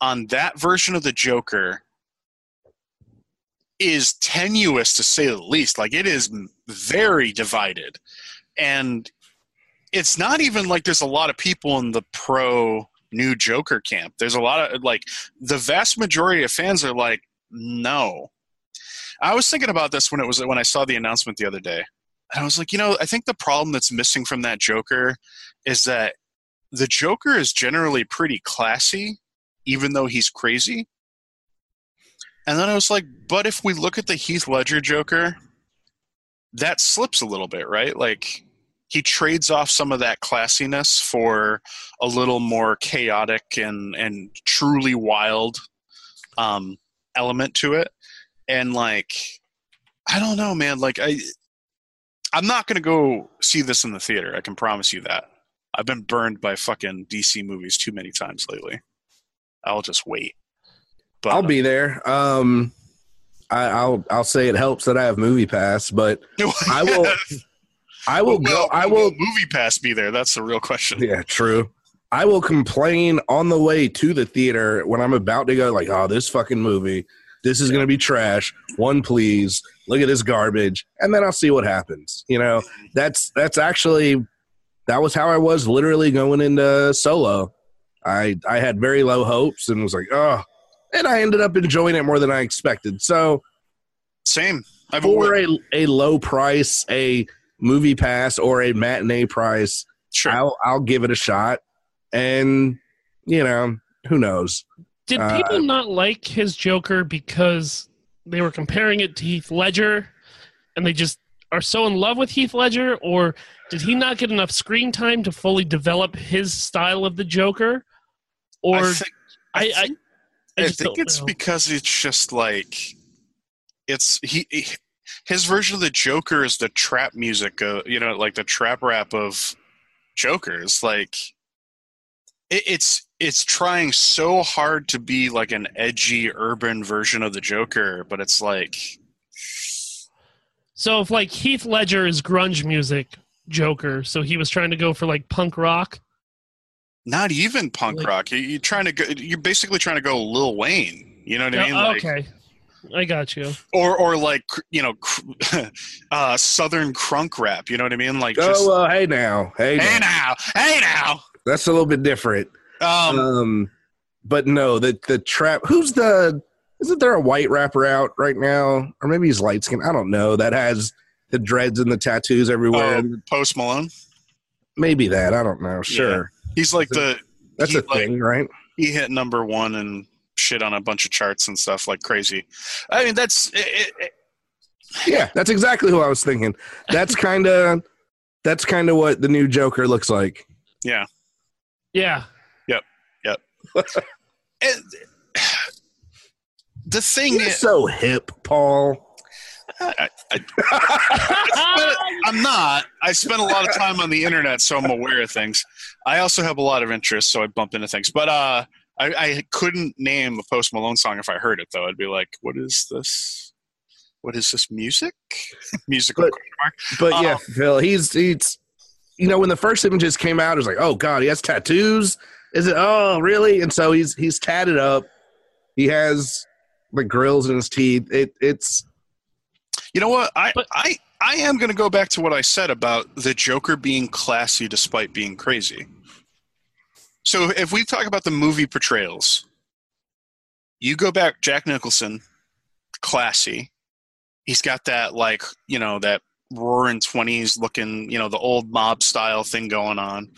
on that version of the Joker is tenuous to say the least. Like it is very divided, and it's not even like there's a lot of people in the pro new Joker camp. There's a lot of like the vast majority of fans are like, no. I was thinking about this when it was when I saw the announcement the other day. And I was like, you know, I think the problem that's missing from that Joker is that the Joker is generally pretty classy, even though he's crazy. And then I was like, but if we look at the Heath Ledger Joker, that slips a little bit, right? Like he trades off some of that classiness for a little more chaotic and and truly wild um, element to it. And like, I don't know, man. Like I, I'm not gonna go see this in the theater. I can promise you that. I've been burned by fucking DC movies too many times lately. I'll just wait. But I'll be there. Um, I, I'll I'll say it helps that I have Movie Pass, but (laughs) I will I will go. I will. movie pass be there. That's the real question. Yeah, true. I will complain on the way to the theater when I'm about to go. Like, oh, this fucking movie. This is gonna be trash. One, please. Look at this garbage, and then I'll see what happens. You know, that's that's actually that was how I was literally going into Solo. I I had very low hopes and was like, oh, and I ended up enjoying it more than I expected. So Same. I've for a a low price, a movie pass or a matinee price, sure. I'll I'll give it a shot. And you know, who knows? Did Uh, people not like his Joker because they were comparing it to Heath Ledger, and they just are so in love with Heath Ledger, or did he not get enough screen time to fully develop his style of the Joker? Or I think, I, I, think, I I think it's know. because it's just like it's he, he his version of the Joker is the trap music, uh, you know, like the trap rap of Jokers. Like it, it's it's trying so hard to be like an edgy urban version of the Joker, but it's like so if like Heath Ledger is grunge music Joker, so he was trying to go for like punk rock. not even punk Like- rock. You, you're trying to go. You're basically trying to go Lil Wayne. You know what I mean? Like, okay, I got you. or or like you know, (laughs) uh, southern crunk rap. You know what I mean? Like just oh, uh, hey now, hey, hey now. now, hey now. That's a little bit different. Um, Um, but no, the the trap. Who's the? Isn't there a white rapper out right now, or maybe he's light skinned I don't know. That has the dreads and the tattoos everywhere. oh, Post Malone. maybe that. I don't know. Sure, He's like the that's a thing, right? he hit number one and shit on a bunch of charts and stuff like crazy. I mean, that's it, it, Yeah, that's exactly who I was thinking. That's (laughs) kind of that's kind of what the new Joker looks like. yeah. Yeah, It, (laughs) the thing You're is, so hip, Paul. I, I, I'm not. I spend a lot of time on the internet, so I'm aware of things. I also have a lot of interests, so I bump into things. But uh, I, I couldn't name a Post Malone song if I heard it, though. I'd be like, "What is this? What is this music? (laughs) Musical But- question mark?" But yeah, Oh. Phil, he's he's you know when the first images came out, it was like, oh god, he has tattoos. Is it? Oh, really? And so he's he's tatted up. He has the grills in his teeth. It it's You know what? I But- I I am going to go back to what I said about the Joker being classy despite being crazy. So if we talk about the movie portrayals, you go back Jack Nicholson, classy. He's got that like, you know, that roaring 20s looking, you know, the old mob style thing going on.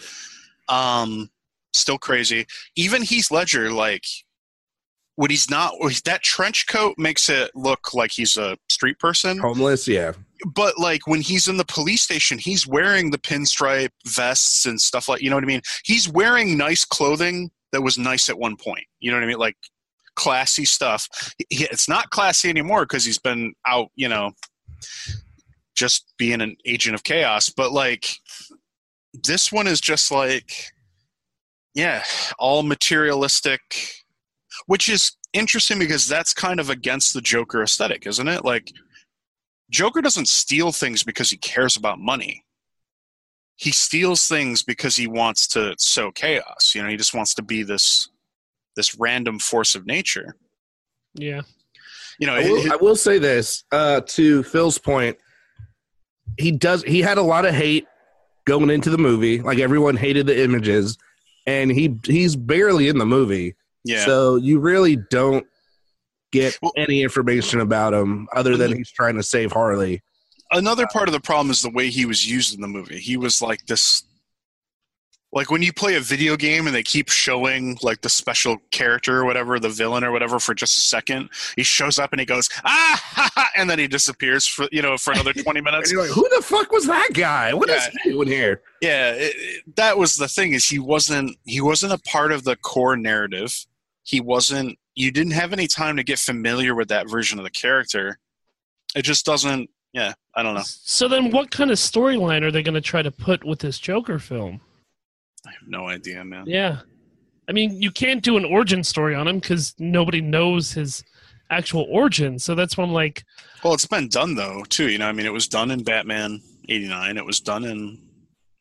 Um still crazy. Even Heath Ledger like when he's not that trench coat makes it look like he's a street person homeless. Yeah, but like when he's in the police station, he's wearing the pinstripe vests and stuff like you know what I mean. He's wearing nice clothing that was nice at one point. You know what I mean? Like classy stuff. It's not classy anymore because he's been out. You know, just being an agent of chaos. But like this one is just like, yeah, all materialistic, which is interesting because that's kind of against the Joker aesthetic, isn't it? Like. Joker doesn't steal things because he cares about money. He steals things because he wants to sow chaos. You know, he just wants to be this this random force of nature. Yeah. You know, I will, it- I will say this uh, to Phil's point. He does. He had a lot of hate going into the movie. Like everyone hated the images, and he he's barely in the movie. yeah. So you really don't get Well- any information about him other than he's trying to save Harley. Another uh, part of the problem is the way he was used in the movie. He was like this like when you play a video game and they keep showing like the special character or whatever, the villain or whatever for just a second, he shows up and he goes, ah, ha, ha, and then he disappears for, you know, for another 20 (laughs) And minutes. you're like, who the fuck was that guy? What is Yeah. he doing here? yeah it, it- that was the thing is he wasn't he wasn't a part of the core narrative he wasn't you didn't have any time to get familiar with that version of the character it just doesn't yeah i don't know So then, what kind of storyline are they going to try to put with this Joker film? I have no idea man Yeah. I mean, you can't do an origin story on him because nobody knows his actual origin. So that's when like, well it's been done though too you know i mean it was done in batman 89 it was done in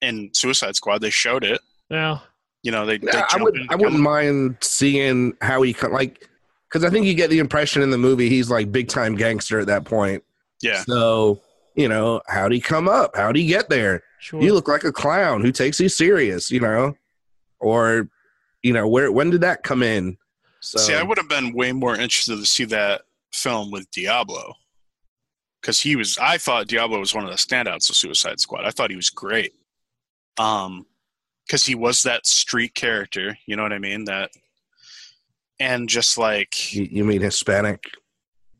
in suicide squad they showed it Yeah. you know they, they Yeah, I would. in I wouldn't mind seeing how he co- like because I think you get the impression in the movie he's like big time gangster at that point. yeah So you know, how'd he come up? How'd he get there? Sure. You look like a clown who takes you serious. You know, or you know, where when did that come in? So See, I would have been way more interested to see that film with Diablo. Because he was, I thought Diablo was one of the standouts of Suicide Squad. I thought he was great. Um, because he was that street character, you know what I mean? That, and just like you, you mean Hispanic?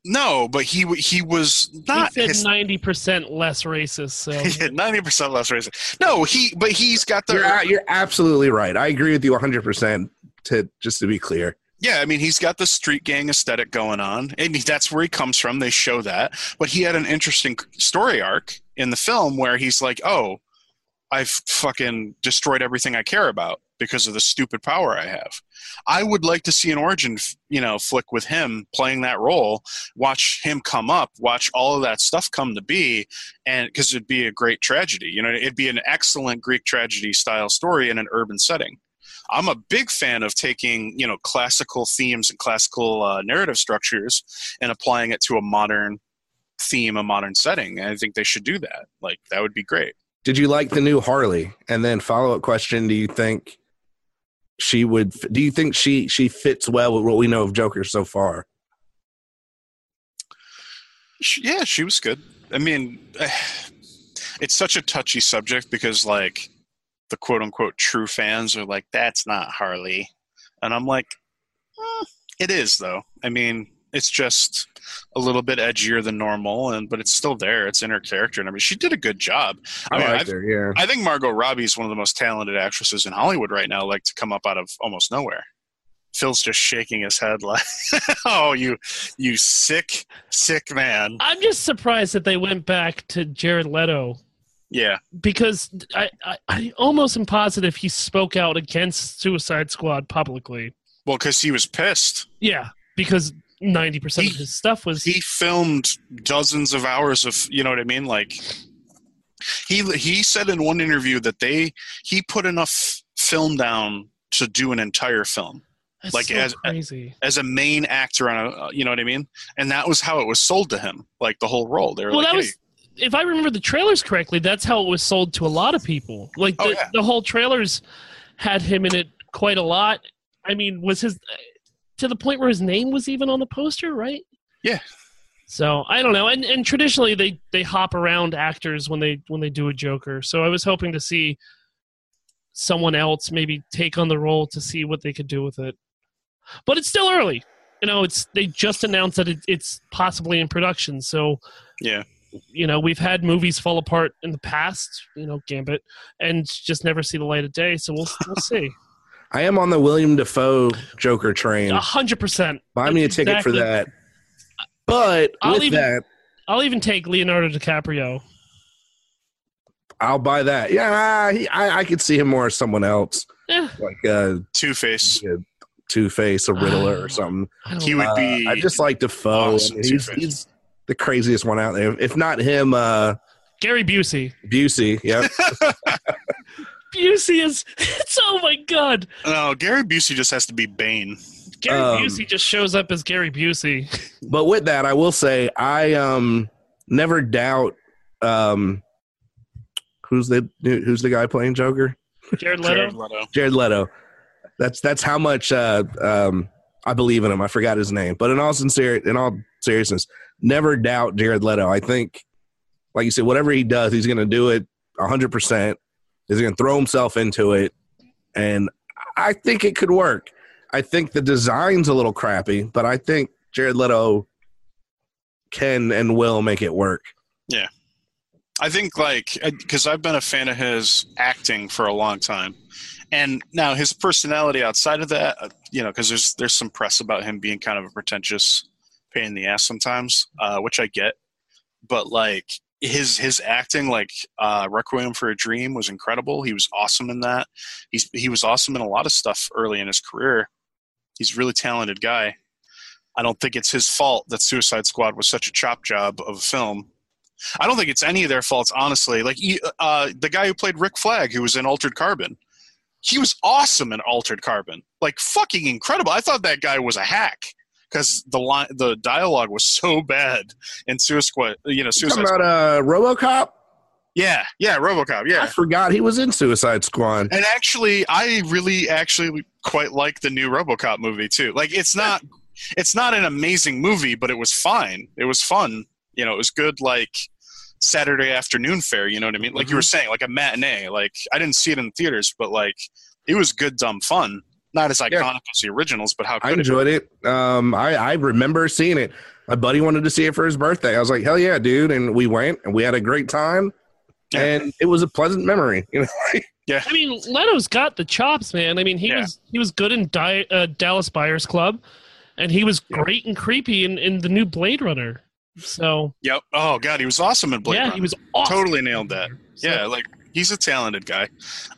No, but he he was not he said his, ninety percent less racist. So (laughs) ninety percent less racist. No, he but he's got the You're you're absolutely right. I agree with you 100. percent To just to be clear, Yeah, I mean, he's got the street gang aesthetic going on, and that's where he comes from. They show that, but he had an interesting story arc in the film where he's like, "Oh, I've fucking destroyed everything I care about because of the stupid power I have." I would like to see an origin, you know, flick with him playing that role. Watch him come up, watch all of that stuff come to be, and because it'd be a great tragedy. You know, it'd be an excellent Greek tragedy style story in an urban setting. I'm a big fan of taking you know classical themes and classical uh, narrative structures and applying it to a modern theme, a modern setting. And I think they should do that. Like that would be great. did you like the new Harley? And then follow up question: Do you think she would? Do you think she she fits well with what we know of Joker so far? Yeah, she was good. I mean, (sighs) it's such a touchy subject because like the quote unquote true fans are like, "That's not Harley," and I'm like, "Eh, "It is though." I mean, it's just a little bit edgier than normal, and but it's still there. It's in her character, and I mean, she did a good job. I, I, mean, liked I've- her. Yeah. I think Margot Robbie is one of the most talented actresses in Hollywood right now. Like to come up out of almost nowhere. Phil's just shaking his head like, (laughs) "Oh, you, you sick, sick man." I'm just surprised that they went back to Jared Leto Yeah, because I, I, I almost am positive he spoke out against Suicide Squad publicly. well, because he was pissed. Yeah, because ninety percent of his stuff was He filmed dozens of hours of, you know what I mean? Like, he he said in one interview that they he put enough film down to do an entire film That's like, so as- crazy. as a main actor on a, you know what I mean? And that was how it was sold to him, like the whole role. They were Well, like, that "Hey, was if I remember the trailers correctly. That's how it was sold to a lot of people. Like oh, the, Oh, yeah. the whole trailers had him in it quite a lot. I mean, was his to the point where his name was even on the poster, right? Yeah. So I don't know, and and traditionally they they hop around actors when they when they do a Joker. So I was hoping to see someone else maybe take on the role to see what they could do with it. But it's still early. You know, it's they just announced that it, it's possibly in production. So yeah. you know, we've had movies fall apart in the past, you know, Gambit, and just never see the light of day. So we'll we'll (laughs) see. I am on the William Dafoe Joker train. A hundred percent. Buy me a That's ticket for that. But I'll with even- that, I'll even take Leonardo DiCaprio. I'll buy that. Yeah, he, I, I could see him more as someone else, Eh, like uh, Two Face. Two Face, a Riddler, or something. I He know. would Uh, be. I just like Dafoe. awesome he's, he's the craziest one out there. If not him, uh, Gary Busey. Busey. Yep. (laughs) Busey is. It's (laughs) oh my god. no, Gary Busey just has to be Bane. Gary Um, Busey just shows up as Gary Busey. (laughs) but with that, I will say I um never doubt um who's the who's the guy playing Joker? Jared Leto. Jared Leto. Jared Leto. That's that's how much uh, um, I believe in him. I forgot his name, but in all sincere, in all seriousness, never doubt Jared Leto. I think, like you said, whatever he does, he's going to do it hundred percent. He's going to throw himself into it, and I think it could work. I think the design's a little crappy, but I think Jared Leto can and will make it work. Yeah. I think like because I've been a fan of his acting for a long time, and now his personality outside of that, uh, you know, because there's there's some press about him being kind of a pretentious pain in the ass sometimes, uh, which I get, but like his his acting, like uh, Requiem for a Dream, was incredible. He was awesome in that. He's he was awesome in a lot of stuff early in his career. He's a really talented guy. I don't think it's his fault that Suicide Squad was such a chop job of a film. I don't think it's any of their faults, honestly. Like uh, the guy who played Rick Flag, who was in Altered Carbon, he was awesome in Altered Carbon, like fucking incredible. I thought that guy was a hack because the line, the dialogue was (laughs) so bad in Suicide You know, Suicide. About uh, RoboCop. Yeah, yeah, RoboCop. Yeah, I forgot he was in Suicide Squad. and actually, I really actually quite like the new RoboCop movie too. Like, it's not, it's not an amazing movie, but it was fine. It was fun. You know, it was good. Like Saturday afternoon fare. You know what I mean? Like you were saying, like a matinee. Like I didn't see it in theaters, but like it was good, dumb fun. Not as iconic as the originals, but how I could it? enjoyed it. Um, I, I remember seeing it. My buddy wanted to see it for his birthday. I was like, hell yeah, dude. And we went and we had a great time. Yeah. And it was a pleasant memory. (laughs) You know, I mean, Leto's got the chops, man. I mean, he Yeah. was he was good in Di- uh, Dallas Buyers Club, and he was great and creepy in, in the new Blade Runner. So Yep. Oh god, he was awesome in Blade yeah, Runner. he was awesome. totally nailed that. So- Yeah, like he's a talented guy.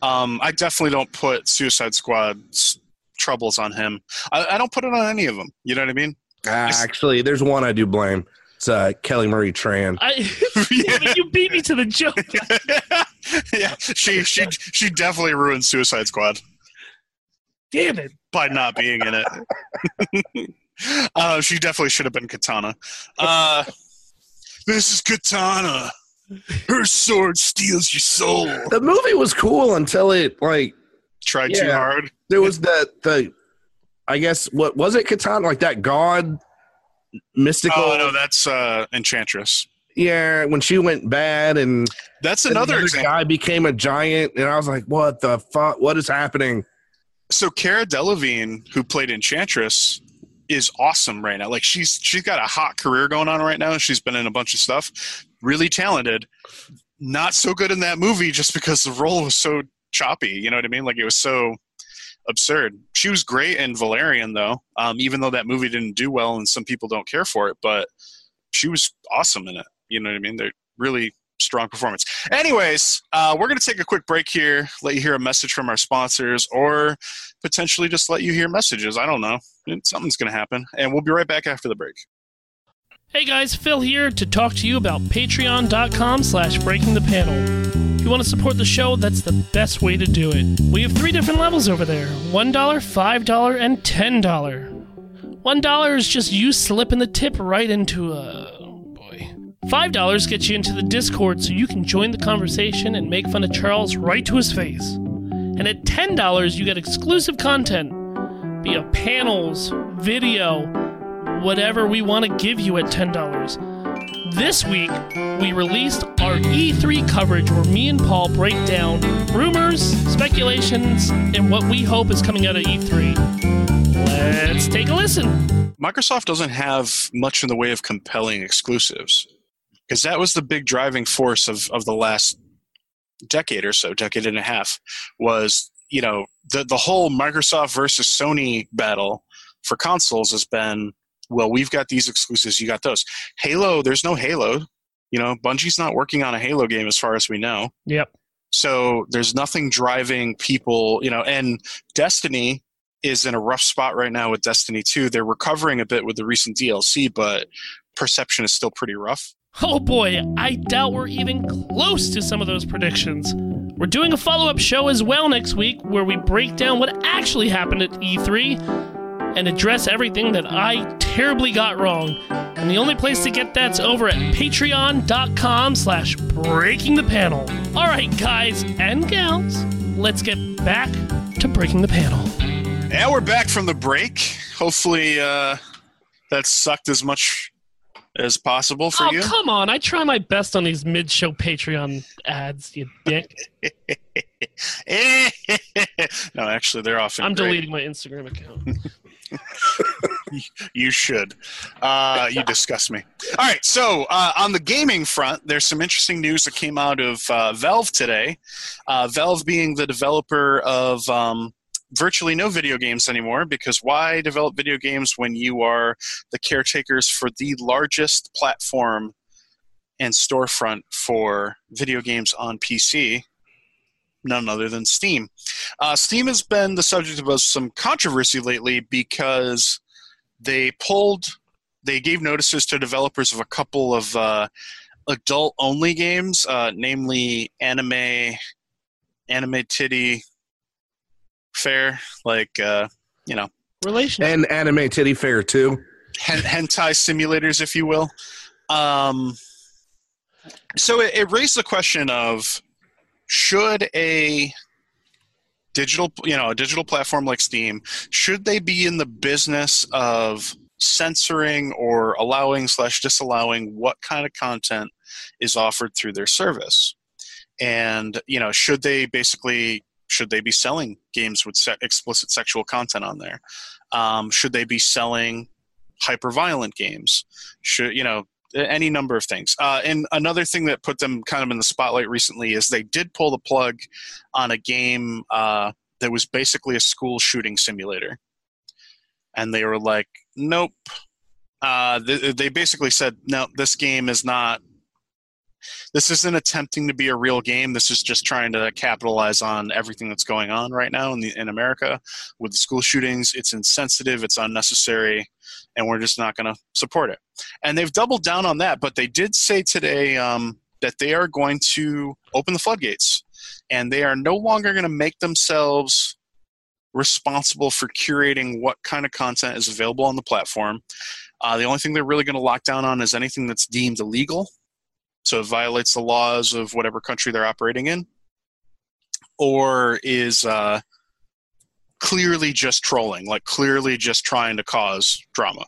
Um, I definitely don't put Suicide Squad's troubles on him. I, I don't put it on any of them. You know what I mean? actually, there's one I do blame. It's uh, Kelly Marie Tran. I, (laughs) damn it, you beat me to the joke. (laughs) yeah, she she she definitely ruined Suicide Squad Damn it. by not being in it. (laughs) uh, she definitely should have been Katana. Uh, this is Katana. Her sword steals your soul. The movie was cool until it like Tried too hard. there was the the I guess what was it Katana like that god mystical Oh no, that's uh, Enchantress. yeah when she went bad and That's another the example. guy became a giant and I was like what the fuck what is happening so Cara Delevingne, who played Enchantress, is awesome right now. Like she's she's got a hot career going on right now. She's been in a bunch of stuff. Really talented. Not so good in that movie just because the role was so choppy. You know what I mean? Like it was so absurd. She was great in Valerian though. Um, even though that movie didn't do well and some people don't care for it, but she was awesome in it. You know what I mean? They're really strong performance. Anyways, uh, we're going to take a quick break here, let you hear a message from our sponsors, or potentially just let you hear messages. I don't know. Something's going to happen. And we'll be right back after the break. Hey guys, Phil here to talk to you about patreon.com slash breaking the panel. If you want to support the show, that's the best way to do it. We have three different levels over there $1, $5, and $10. $1 is just you slipping the tip right into a. Oh boy. $5 gets you into the Discord so you can join the conversation and make fun of Charles right to his face. And at $10, you get exclusive content via panels, video, whatever we want to give you at $10. This week, we released our E3 coverage where me and Paul break down rumors, speculations, and what we hope is coming out of E3. Let's take a listen. Microsoft doesn't have much in the way of compelling exclusives. because that was the big driving force of of the last decade or so, decade and a half, was you know the the whole Microsoft versus Sony battle for consoles has been well, we've got these exclusives, you got those. Halo, there's no Halo. You know, Bungie's not working on a Halo game as far as we know. Yep. So there's nothing driving people, you know, and Destiny is in a rough spot right now with Destiny 2. They're recovering a bit with the recent DLC, but perception is still pretty rough. Oh boy, I doubt we're even close to some of those predictions. We're doing a follow up show as well next week where we break down what actually happened at E3 and address everything that I terribly got wrong. And the only place to get that's over at patreon.com slash breaking the panel. All right, guys and gals, let's get back to breaking the panel. And we're back from the break. Hopefully uh, that sucked as much as possible for oh, you. come on. I try my best on these mid show Patreon ads, you dick. (laughs) no, actually, they're often. I'm great. deleting my Instagram account. (laughs) you should. Uh, you disgust me. All right. So uh, on the gaming front, there's some interesting news that came out of uh, Valve today. Uh, Valve being the developer of um, virtually no video games anymore, because why develop video games when you are the caretakers for the largest platform and storefront for video games on PC? None other than Steam. Uh, Steam has been the subject of some controversy lately because they pulled, they gave notices to developers of a couple of uh, adult-only games, uh, namely anime, anime titty fair, like uh, you know, Relationship. And anime titty fair too. hen- hentai simulators, if you will. Um, so it, it raised the question of should a digital, you know, a digital platform like Steam, should they be in the business of censoring or allowing slash disallowing what kind of content is offered through their service? And you know, should they basically should they be selling games with se- explicit sexual content on there? Um, should they be selling hyper violent games? Should you know any number of things? Uh, and another thing that put them kind of in the spotlight recently is they did pull the plug on a game uh, that was basically a school shooting simulator, and they were like, "Nope." Uh, they, they basically said, "No, this game is not." This isn't attempting to be a real game. This is just trying to capitalize on everything that's going on right now in the, in America with the school shootings. It's insensitive. It's unnecessary and we're just not going to support it. And they've doubled down on that, but they did say today um, that they are going to open the floodgates and they are no longer going to make themselves responsible for curating what kind of content is available on the platform. Uh, the only thing they're really going to lock down on is anything that's deemed illegal. So it violates the laws of whatever country they're operating in, or is uh, clearly just trolling, like clearly just trying to cause drama.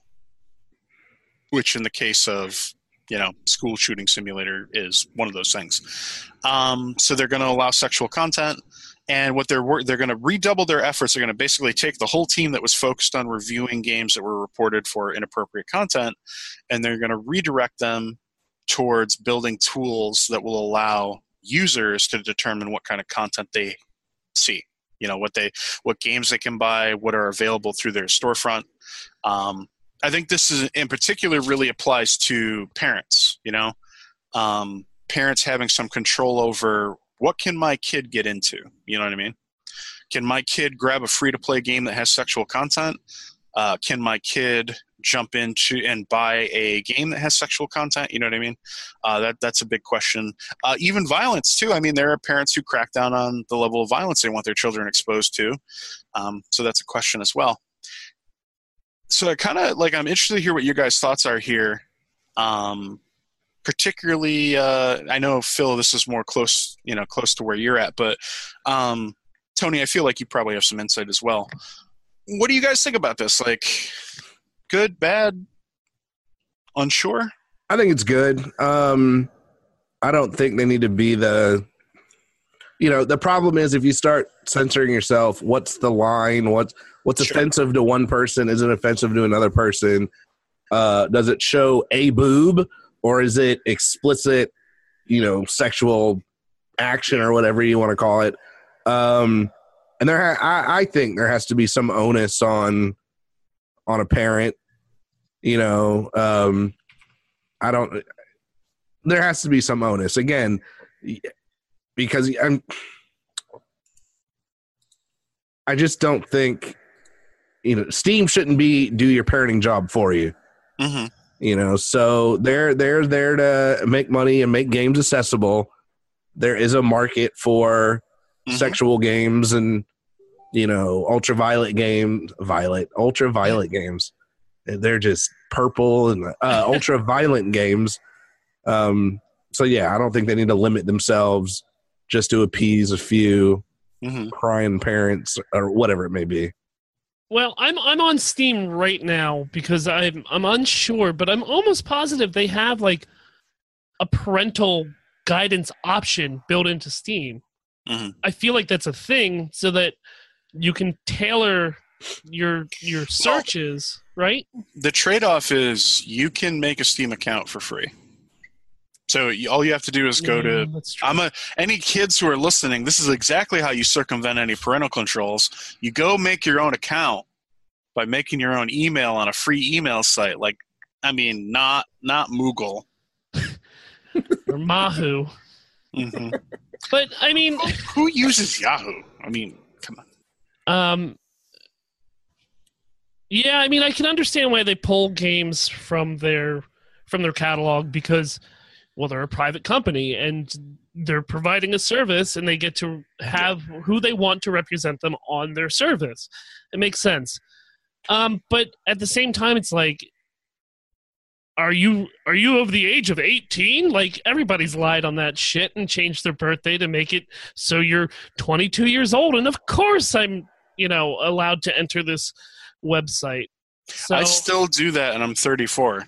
Which, in the case of you know school shooting simulator, is one of those things. Um, so they're going to allow sexual content, and what they're they're going to redouble their efforts. They're going to basically take the whole team that was focused on reviewing games that were reported for inappropriate content, and they're going to redirect them towards building tools that will allow users to determine what kind of content they see. You know what they what games they can buy what are available through their storefront. Um, i think this is in particular really applies to parents you know? Um, parents having some control over what can my kid get into you know what i mean? Can my kid grab a free to play game that has sexual content? Uh, can my kid jump into and buy a game that has sexual content you know what i mean? Uh, that that's a big question. Uh, even violence too. I mean there are parents who crack down on the level of violence they want their children exposed to. Um, so that's a question as well. So i kind of like i'm interested to hear what your guys thoughts are here. Um, particularly uh, i know phil this is more close you know close to where you're at but um, tony i feel like you probably have some insight as well. What do you guys think about this? Like good bad unsure I think it's good. Um, I don't think they need to be the. You know, the problem is if you start censoring yourself, what's the line? What's what's Sure. offensive to one person isn't offensive to another person? Uh, does it show a boob or is it explicit, you know, sexual action or whatever you want to call it? Um, and there, ha- I, I think there has to be some onus on on a parent. You know, um, I don't. There has to be some onus again, because I'm. I just don't think, you know, Steam shouldn't be do your parenting job for you. hmm You know, so they're they're there to make money and make games accessible. There is a market for Mhm. sexual games and you know ultraviolet games, violet, ultraviolet games. They're just purple and uh, (laughs) ultraviolet games. Um, so yeah, I don't think they need to limit themselves just to appease a few hmm crying parents or whatever it may be. Well, I'm I'm on Steam right now because I'm I'm unsure, but I'm almost positive they have like a parental guidance option built into Steam. Mhm. I feel like that's a thing so that you can tailor your your searches, right? The trade off is you can make a Steam account for free. So all you have to do is go to Yeah, true. I'm a any kids who are listening. This is exactly how you circumvent any parental controls. You go make your own account by making your own email on a free email site. Like, I mean, not not Moogle. (laughs) or Mahu. hmm But I mean, who uses Yahoo? I mean. Um, yeah, I mean, I can understand why they pull games from their from their catalog because, well, they're a private company and they're providing a service, and they get to have who they want to represent them on their service. It makes sense. Um, but at the same time, it's like, are you are you of the age of eighteen? Like everybody's lied on that shit and changed their birthday to make it so you're 22 years old, and of course I'm you know allowed to enter this website. So I still do that, and I'm 34.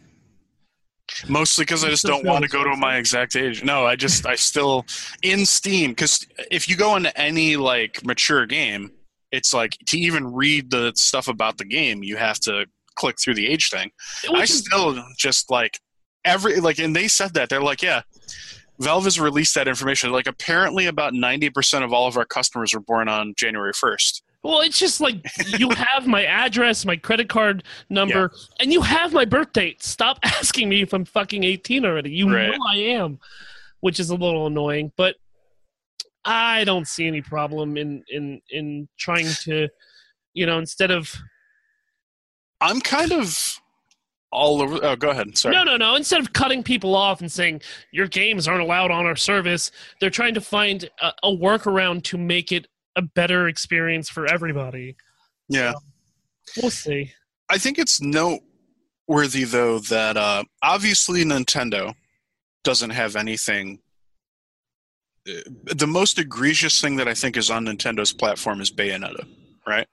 Mostly because I just don't want to go to my exact age. No, I just I still in Steam because if you go into any like mature game, it's like to even read the stuff about the game, you have to click through the age thing. I still just like every like, and they said that they're like, yeah, Valve has released that information. Like, apparently, about ninety percent of all of our customers were born on January first. Well, it's just like you (laughs) have my address, my credit card number, and you have my birth date. Stop (laughs) asking me if I'm fucking 18 already. You Right. know I am, which is a little annoying, but I don't see any problem in in in trying to, you know, instead of I'm kind of all over. Oh, go ahead. Sorry. No, no, no. Instead of cutting people off and saying your games aren't allowed on our service, they're trying to find a, a workaround to make it a better experience for everybody. Yeah. We'll see. I think it's noteworthy though that uh, obviously Nintendo doesn't have anything. uh, The most egregious thing that I think is on Nintendo's platform is Bayonetta, right?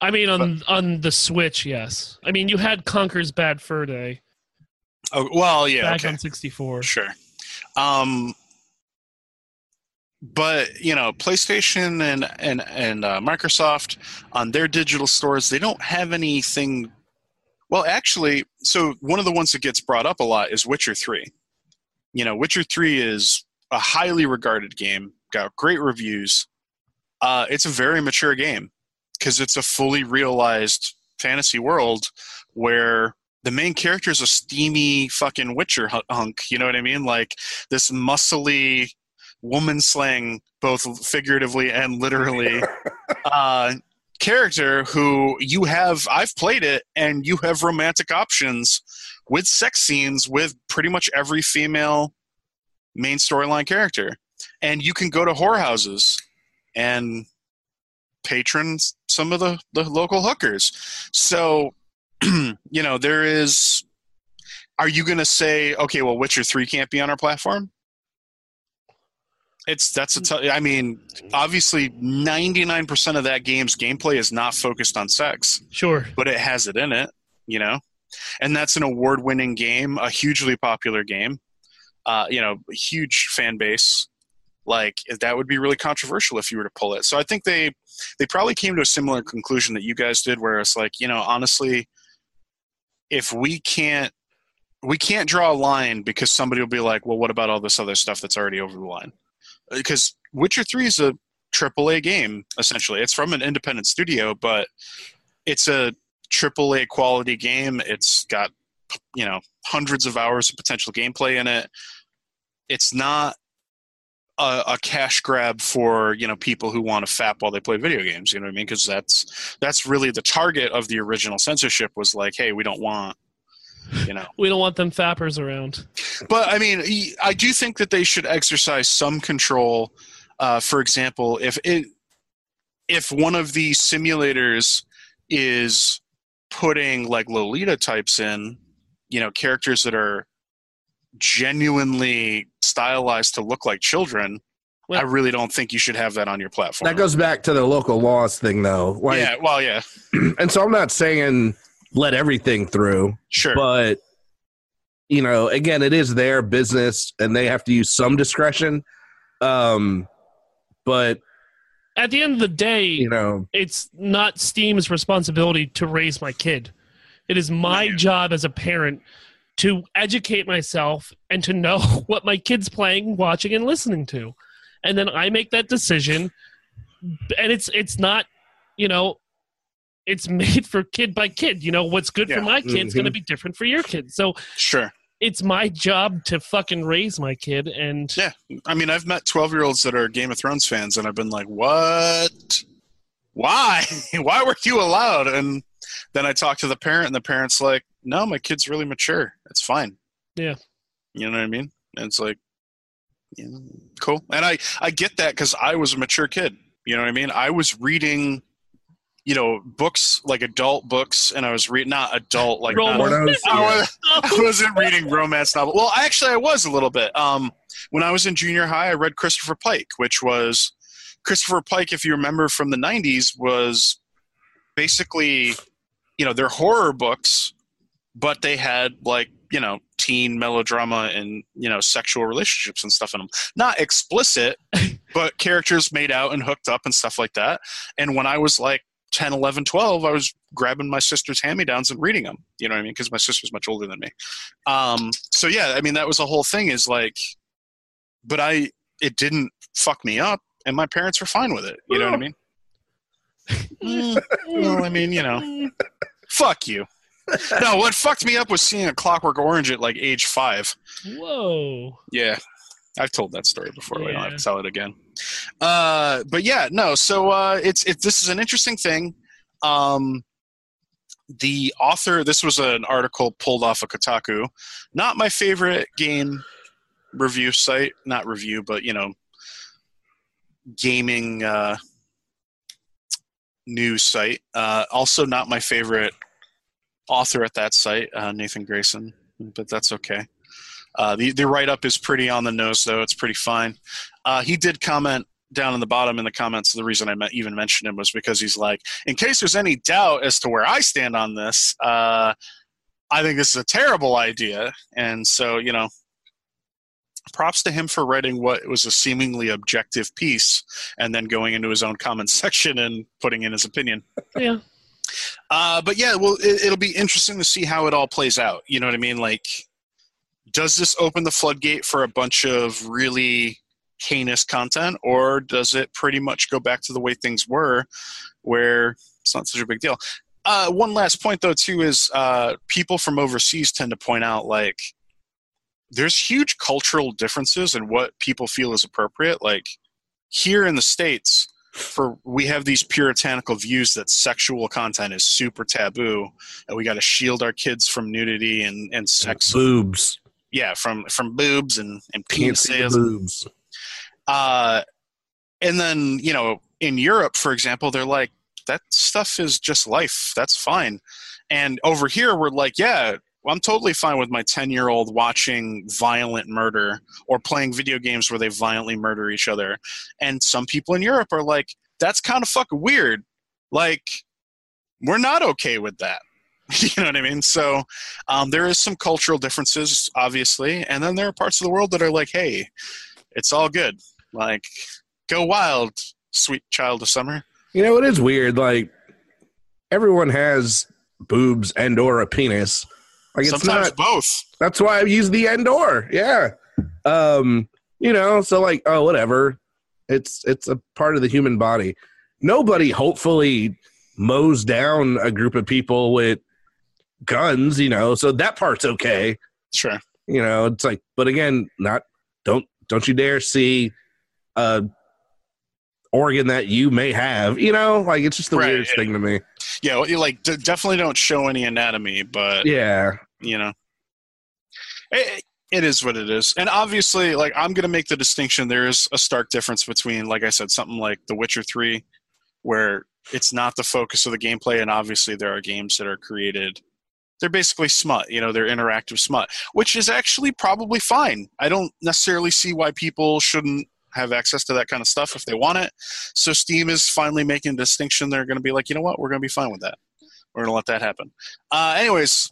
I mean, on on the Switch, yes. I mean, you had Conker's Bad Fur Day Oh well, yeah, back okay, on 64. sure. Um, but you know, PlayStation and and and uh, Microsoft on their digital stores, they don't have anything. Well, actually, so one of the ones that gets brought up a lot is Witcher Three. You know, Witcher Three is a highly regarded game, got great reviews. Uh, it's a very mature game because it's a fully realized fantasy world where the main character is a steamy fucking Witcher hunk. You know what I mean? Like this muscly woman slaying, both figuratively and literally, (laughs) uh, character who you have. I've played it, and you have romantic options with sex scenes with pretty much every female main storyline character, and you can go to whorehouses and patron some of the, the local hookers. So, (clears throat) you know, there is. Are you going to say, okay, well, Witcher Three can't be on our platform? It's that's a. T- I mean, obviously, ninety nine percent of that game's gameplay is not focused on sex, Sure. but it has it in it. You know, and that's an award winning game, a hugely popular game. Uh, you know, huge fan base. Like that would be really controversial if you were to pull it. So I think they they probably came to a similar conclusion that you guys did, where it's like, you know, honestly, if we can't we can't draw a line because somebody will be like, well, what about all this other stuff that's already over the line? Because Witcher 3 is a AAA game, essentially. It's from an independent studio, but it's a AAA quality game. It's got, you know, hundreds of hours of potential gameplay in it. It's not a, a cash grab for you know people who want to fap while they play video games. You know what I mean? Because that's that's really the target of the original censorship was like, hey, we don't want you know We don't want them fappers around. but I mean, i do think that they should exercise some control. Uh, for example, if it if one of the simulators is putting like Lolita types in, you know, characters that are genuinely stylized to look like children, Well- I really don't think you should have that on your platform. That goes back to the local laws thing, though. Like, yeah, well, yeah, (clears throat) and so I'm not saying let everything through, sure. but you know, again, it is their business, and they have to use some discretion. Um, but At the end of the day, you know, it's not Steam's responsibility to raise my kid. It is my Yeah. job as a parent to educate myself and to know (laughs) what my kid's playing, watching, and listening to. And then I make that decision. And it's it's not, you know, it's made for kid by kid. You know, what's good Yeah. for my kid's Mhm. going to be different for your kid. So Sure. it's my job to fucking raise my kid. And Yeah. I mean, I've met 12 year olds that are Game of Thrones fans, and I've been like, what? Why? (laughs) Why were you allowed? And then I talk to the parent, and the parent's like, no, my kid's really mature. It's fine. Yeah. You know what I mean? And it's like, yeah, cool. And I, I get that because I was a mature kid. You know what I mean? I was reading, you know, books like adult books, and I was reading, not adult, like, not, Pornos, I yeah. was- (laughs) I wasn't reading romance novel. Well, actually, I was a little bit. Um, when I was in junior high, I read Christopher Pike, which was Christopher Pike. If you remember from the '90s, was basically, you know, they're horror books, but they had like you know teen melodrama and you know sexual relationships and stuff in them. Not explicit, (laughs) but characters made out and hooked up and stuff like that. And when I was like 10, 11, 12, I was grabbing my sister's hand-me-downs and reading them. You know what I mean? Because my sister's much older than me. Um, so yeah, I mean that was the whole thing. Is like, but I it didn't fuck me up, and my parents were fine with it. You know what I mean? (laughs) Well, I mean, you know, fuck you. No, what fucked me up was seeing a Clockwork Orange at like age five. whoa. Yeah, I've told that story before. We don't have to tell it again. Uh, but yeah, no. So uh, it's it. This is an interesting thing. Um, the author. This was an article pulled off of Kotaku. Not my favorite game review site. Not review, but you know, gaming uh, news site. Uh, also, not my favorite author at that site, uh, Nathan Grayson. But that's okay. Uh, the the write up is pretty on the nose, though. It's pretty fine. Uh, he did comment down in the bottom in the comments. The reason I even mentioned him was because he's like, in case there's any doubt as to where I stand on this, uh, I think this is a terrible idea. And so, you know, props to him for writing what was a seemingly objective piece and then going into his own comment (laughs) section and putting in his opinion. Yeah. Uh, but yeah, well, it, it'll be interesting to see how it all plays out. You know what I mean? Like, does this open the floodgate for a bunch of really heinous content, or does it pretty much go back to the way things were, where it's not such a big deal? Uh, one last point, though, too, is uh, people from overseas tend to point out like there's huge cultural differences in what people feel is appropriate. Like here in the states, for we have these puritanical views that sexual content is super taboo, and we got to shield our kids from nudity and and sex. boobs. Yeah, from from boobs and and Can't see the penises. boobs. Uh, and then you know in Europe, for example, they're like that stuff is just life. That's fine. And over here, we're like, yeah, well, I'm totally fine with my 10 year old watching violent murder or playing video games where they violently murder each other. And some people in Europe are like, that's kind of fucking weird. Like, we're not okay with that. (laughs) you know what I mean? So um, there is some cultural differences, obviously. And then there are parts of the world that are like, hey, it's all good. Like, go wild, sweet child of summer. You know, it is weird. Like everyone has boobs and or a penis. Like it's Sometimes not. both. That's why I use the and or. Yeah. Um, you know, so like, oh, whatever. It's it's a part of the human body. Nobody hopefully mows down a group of people with guns, you know, so that part's okay. Sure. You know, it's like, but again, not don't don't you dare see a organ that you may have, you know, like it's just the Right, weirdest thing to me. Yeah, well, like d- definitely don't show any anatomy, but Yeah. you know, it, it is what it is. And obviously, like I'm going to make the distinction. There is a stark difference between, like I said, something like The Witcher Three, where it's not the focus of the gameplay, and obviously there are games that are created. They're basically smut, you know, they're interactive smut, which is actually probably fine. I don't necessarily see why people shouldn't have access to that kind of stuff if they want it. So Steam is finally making a distinction. They're going to be like, you know what, we're going to be fine with that. We're going to let that happen. Uh, anyways,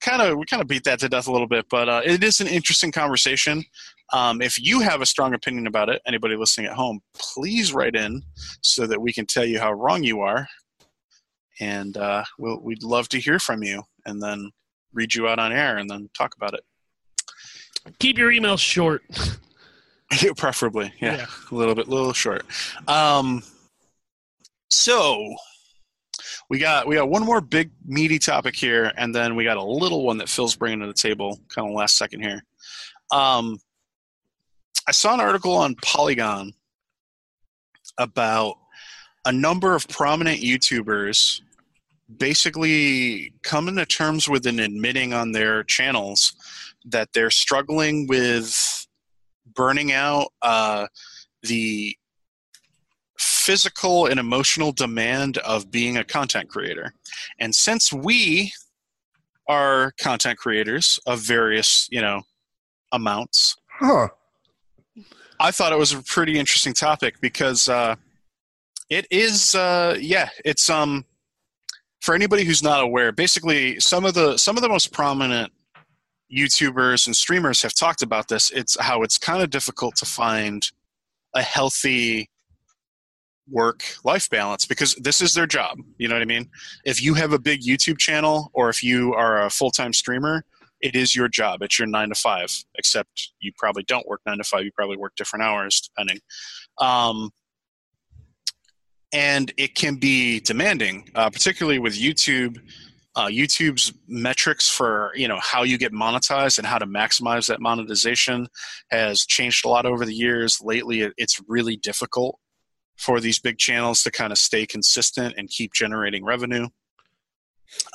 kind of we kind of beat that to death a little bit, but uh, it is an interesting conversation. Um, if you have a strong opinion about it, anybody listening at home, please write in so that we can tell you how wrong you are, and uh, we'll, we'd love to hear from you, and then read you out on air, and then talk about it. Keep your emails short. (laughs) Preferably, yeah, Yeah. a little bit, a little short. Um, so we got we got one more big meaty topic here, and then we got a little one that Phil's bringing to the table, kind of last second here. Um, I saw an article on Polygon about a number of prominent YouTubers basically coming to terms with and admitting on their channels that they're struggling with burning out uh, the physical and emotional demand of being a content creator. And since we are content creators of various, you know, amounts, Huh. I thought it was a pretty interesting topic because uh, it is, uh, yeah, it's um, for anybody who's not aware. Basically, some of the some of the most prominent YouTubers and streamers have talked about this. It's how it's kind of difficult to find a healthy work life balance because this is their job. You know what I mean? If you have a big YouTube channel or if you are a full time streamer, it is your job. It's your nine to five, except you probably don't work nine to five. You probably work different hours depending. Um, and it can be demanding, uh, particularly with YouTube. Uh, YouTube's metrics for you know how you get monetized and how to maximize that monetization has changed a lot over the years. Lately, it's really difficult for these big channels to kind of stay consistent and keep generating revenue.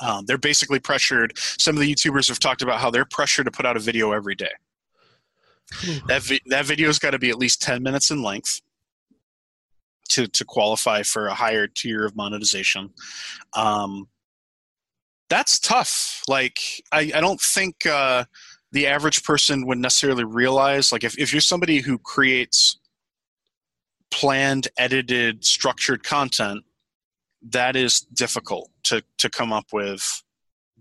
Um, they're basically pressured. Some of the YouTubers have talked about how they're pressured to put out a video every day. That vi- that video's got to be at least ten minutes in length to to qualify for a higher tier of monetization. Um, that's tough. Like I, I don't think uh, the average person would necessarily realize. Like if if you're somebody who creates planned, edited, structured content, that is difficult to to come up with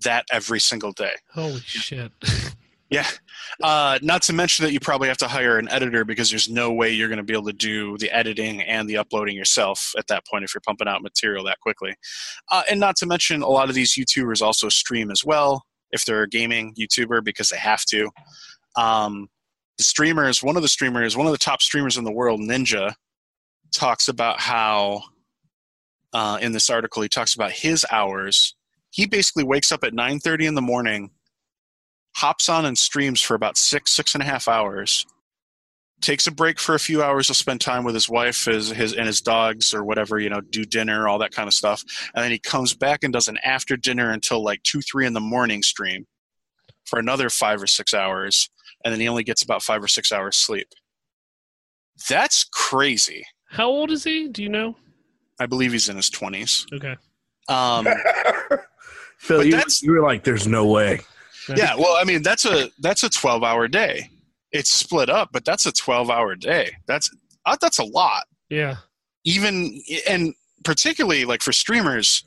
that every single day. Holy shit. (laughs) Yeah. Uh, not to mention that you probably have to hire an editor because there's no way you're going to be able to do the editing and the uploading yourself at that point if you're pumping out material that quickly. Uh, and not to mention, a lot of these YouTubers also stream as well if they're a gaming YouTuber because they have to. Um, the streamers, one of the streamers, one of the top streamers in the world, Ninja, talks about how uh, in this article he talks about his hours. He basically wakes up at 9:30 in the morning hops on and streams for about six, six and a half hours, takes a break for a few hours to spend time with his wife his, his, and his dogs or whatever, you know, do dinner, all that kind of stuff. And then he comes back and does an after dinner until like two, three in the morning stream for another five or six hours. And then he only gets about five or six hours sleep. That's crazy. How old is he? Do you know? I believe he's in his 20s. Okay. Um, (laughs) Phil, you, that's- you were like, "There's no way." Yeah well i mean that's a that's a 12 hour day. It's split up but that's a 12 hour day. That's uh, that's a lot. Yeah. even and particularly like for streamers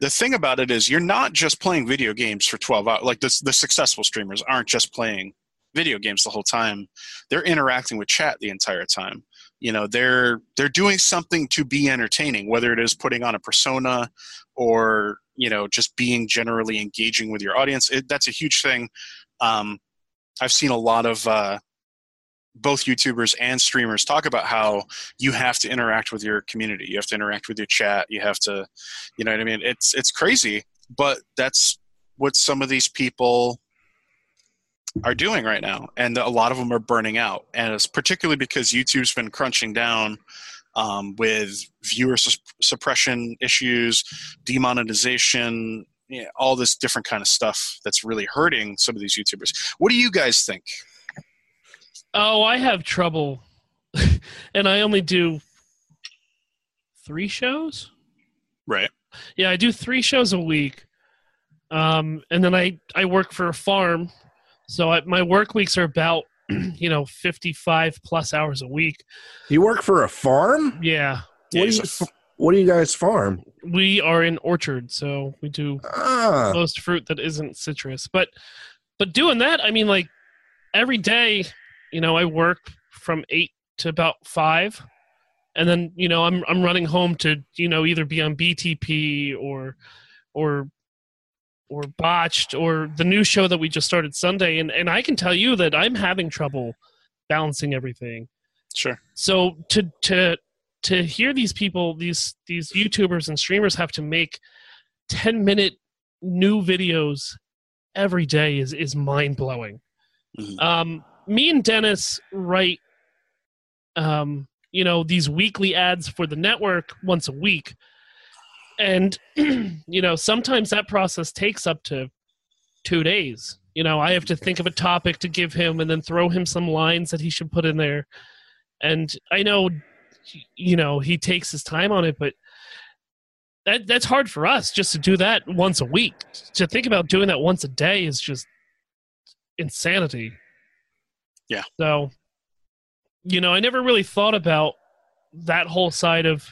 the thing about it is you're not just playing video games for 12 hours like the, the successful streamers aren't just playing video games the whole time. They're interacting with chat the entire time you know they're they're doing something to be entertaining whether it is putting on a persona or you know just being generally engaging with your audience. It, that's a huge thing. Um, i've seen a lot of uh, both youtubers and streamers talk about how you have to interact with your community. You have to interact with your chat. You have to you know what i mean? It's it's crazy but that's what some of these people are doing right now and a lot of them are burning out. And it's particularly because youtube's been crunching down um, with viewer su- suppression issues demonetization you know, all this different kind of stuff that's really hurting some of these youtubers. What do you guys think? Oh, I have trouble, (laughs) and I only do three shows. right. Yeah, I do three shows a week, um, and then I I work for a farm, so I, my work weeks are about (clears throat) you know fifty five plus hours a week. You work for a farm? Yeah, what, do you, a f- f- what do you guys farm? we are in orchard, so we do Ah, most fruit that isn't citrus. But but doing that, I mean, like every day, you know, I work from eight to about five, and then you know, I'm I'm running home to you know either be on BTP or or or botched or the new show that we just started Sunday, and and I can tell you that I'm having trouble balancing everything. Sure. So to to to hear these people these these youtubers and streamers have to make 10 minute new videos every day is is mind blowing Mhm. um me and dennis write um you know these weekly ads for the network once a week and (clears throat) you know sometimes that process takes up to two days. You know i have to think of a topic to give him and then throw him some lines that he should put in there. And i know you know he takes his time on it but that that's hard for us just to do that once a week. To think about doing that once a day is just insanity. Yeah. so you know i never really thought about that whole side of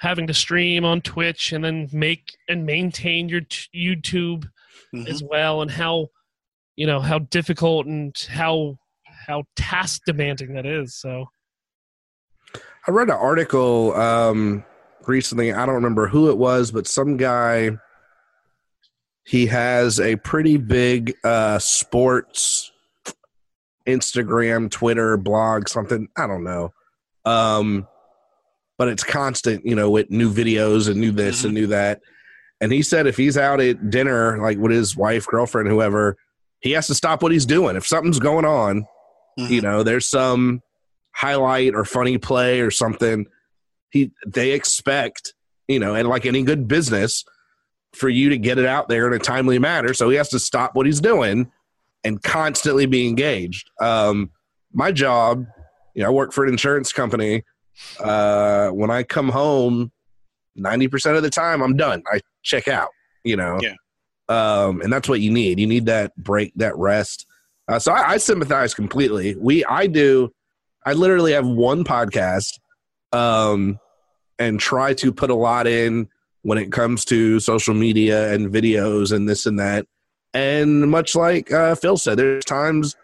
having to stream on twitch and then make and maintain your t- youtube Mhm. as well and how you know how difficult and how how task demanding that is so I read an article um, recently. I don't remember who it was, but some guy. He has a pretty big uh, sports Instagram, Twitter, blog, something. I don't know. Um, but it's constant, you know, with new videos and new this and new that. And he said if he's out at dinner, like with his wife, girlfriend, whoever, he has to stop what he's doing. If something's going on, you Mhm. know, there's some highlight or funny play or something. He they expect, you know, and like any good business, for you to get it out there in a timely manner. So he has to stop what he's doing and constantly be engaged. Um, my job, you know, I work for an insurance company. Uh, when I come home, ninety percent of the time I'm done. I check out. You know, Yeah. um, and that's what you need. You need that break, that rest. Uh, so I, I sympathize completely. We, I do. I literally have one podcast, um, and try to put a lot in when it comes to social media and videos and this and that. And much like uh, Phil said, there's times,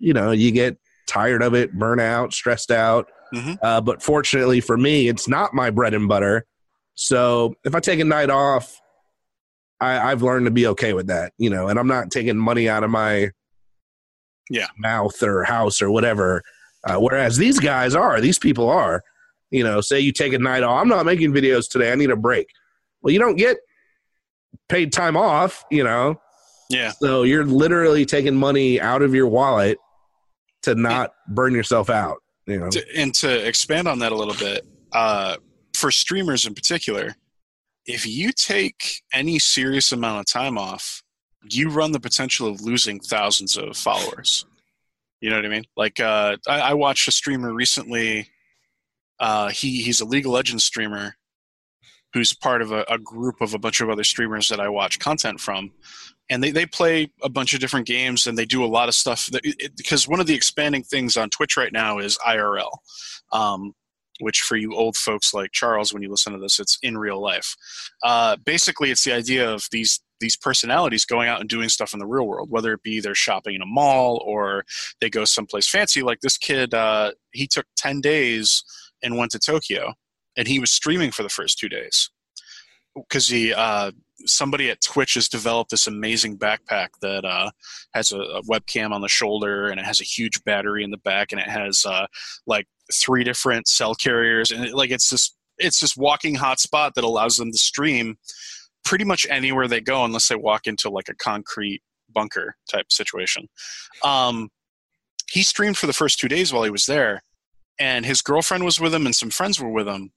you know, you get tired of it, burn out, stressed out. Mhm. Uh, but fortunately for me, it's not my bread and butter. So if I take a night off, I, I've learned to be okay with that, you know, and I'm not taking money out of my Yeah. mouth or house or whatever. Uh, whereas these guys are, these people are, you know, say you take a night off. I'm not making videos today. I need a break. Well, you don't get paid time off, you know, yeah so you're literally taking money out of your wallet to not burn yourself out, you know. to, and to expand on that a little bit uh, for streamers in particular if you take any serious amount of time off you run the potential of losing thousands of followers. You know what i mean? Like uh, I, I watched a streamer recently uh, he, he's a league of legends streamer who's part of a, a group of a bunch of other streamers that i watch content from and they, they play a bunch of different games and they do a lot of stuff that, it, because one of the expanding things on twitch right now is irl um, which for you old folks like charles when you listen to this it's in real life uh, basically it's the idea of these these personalities going out and doing stuff in the real world, whether it be they're shopping in a mall or they go someplace fancy. Like this kid, uh, he took 10 days and went to Tokyo and he was streaming for the first two days because he uh, somebody at Twitch has developed this amazing backpack that uh, has a, a, webcam on the shoulder and it has a huge battery in the back and it has uh, like three different cell carriers and it, like it's this it's this walking hotspot that allows them to stream pretty much anywhere they go unless they walk into like a concrete bunker type situation. Um, he streamed for the first two days while he was there and his girlfriend was with him and some friends were with him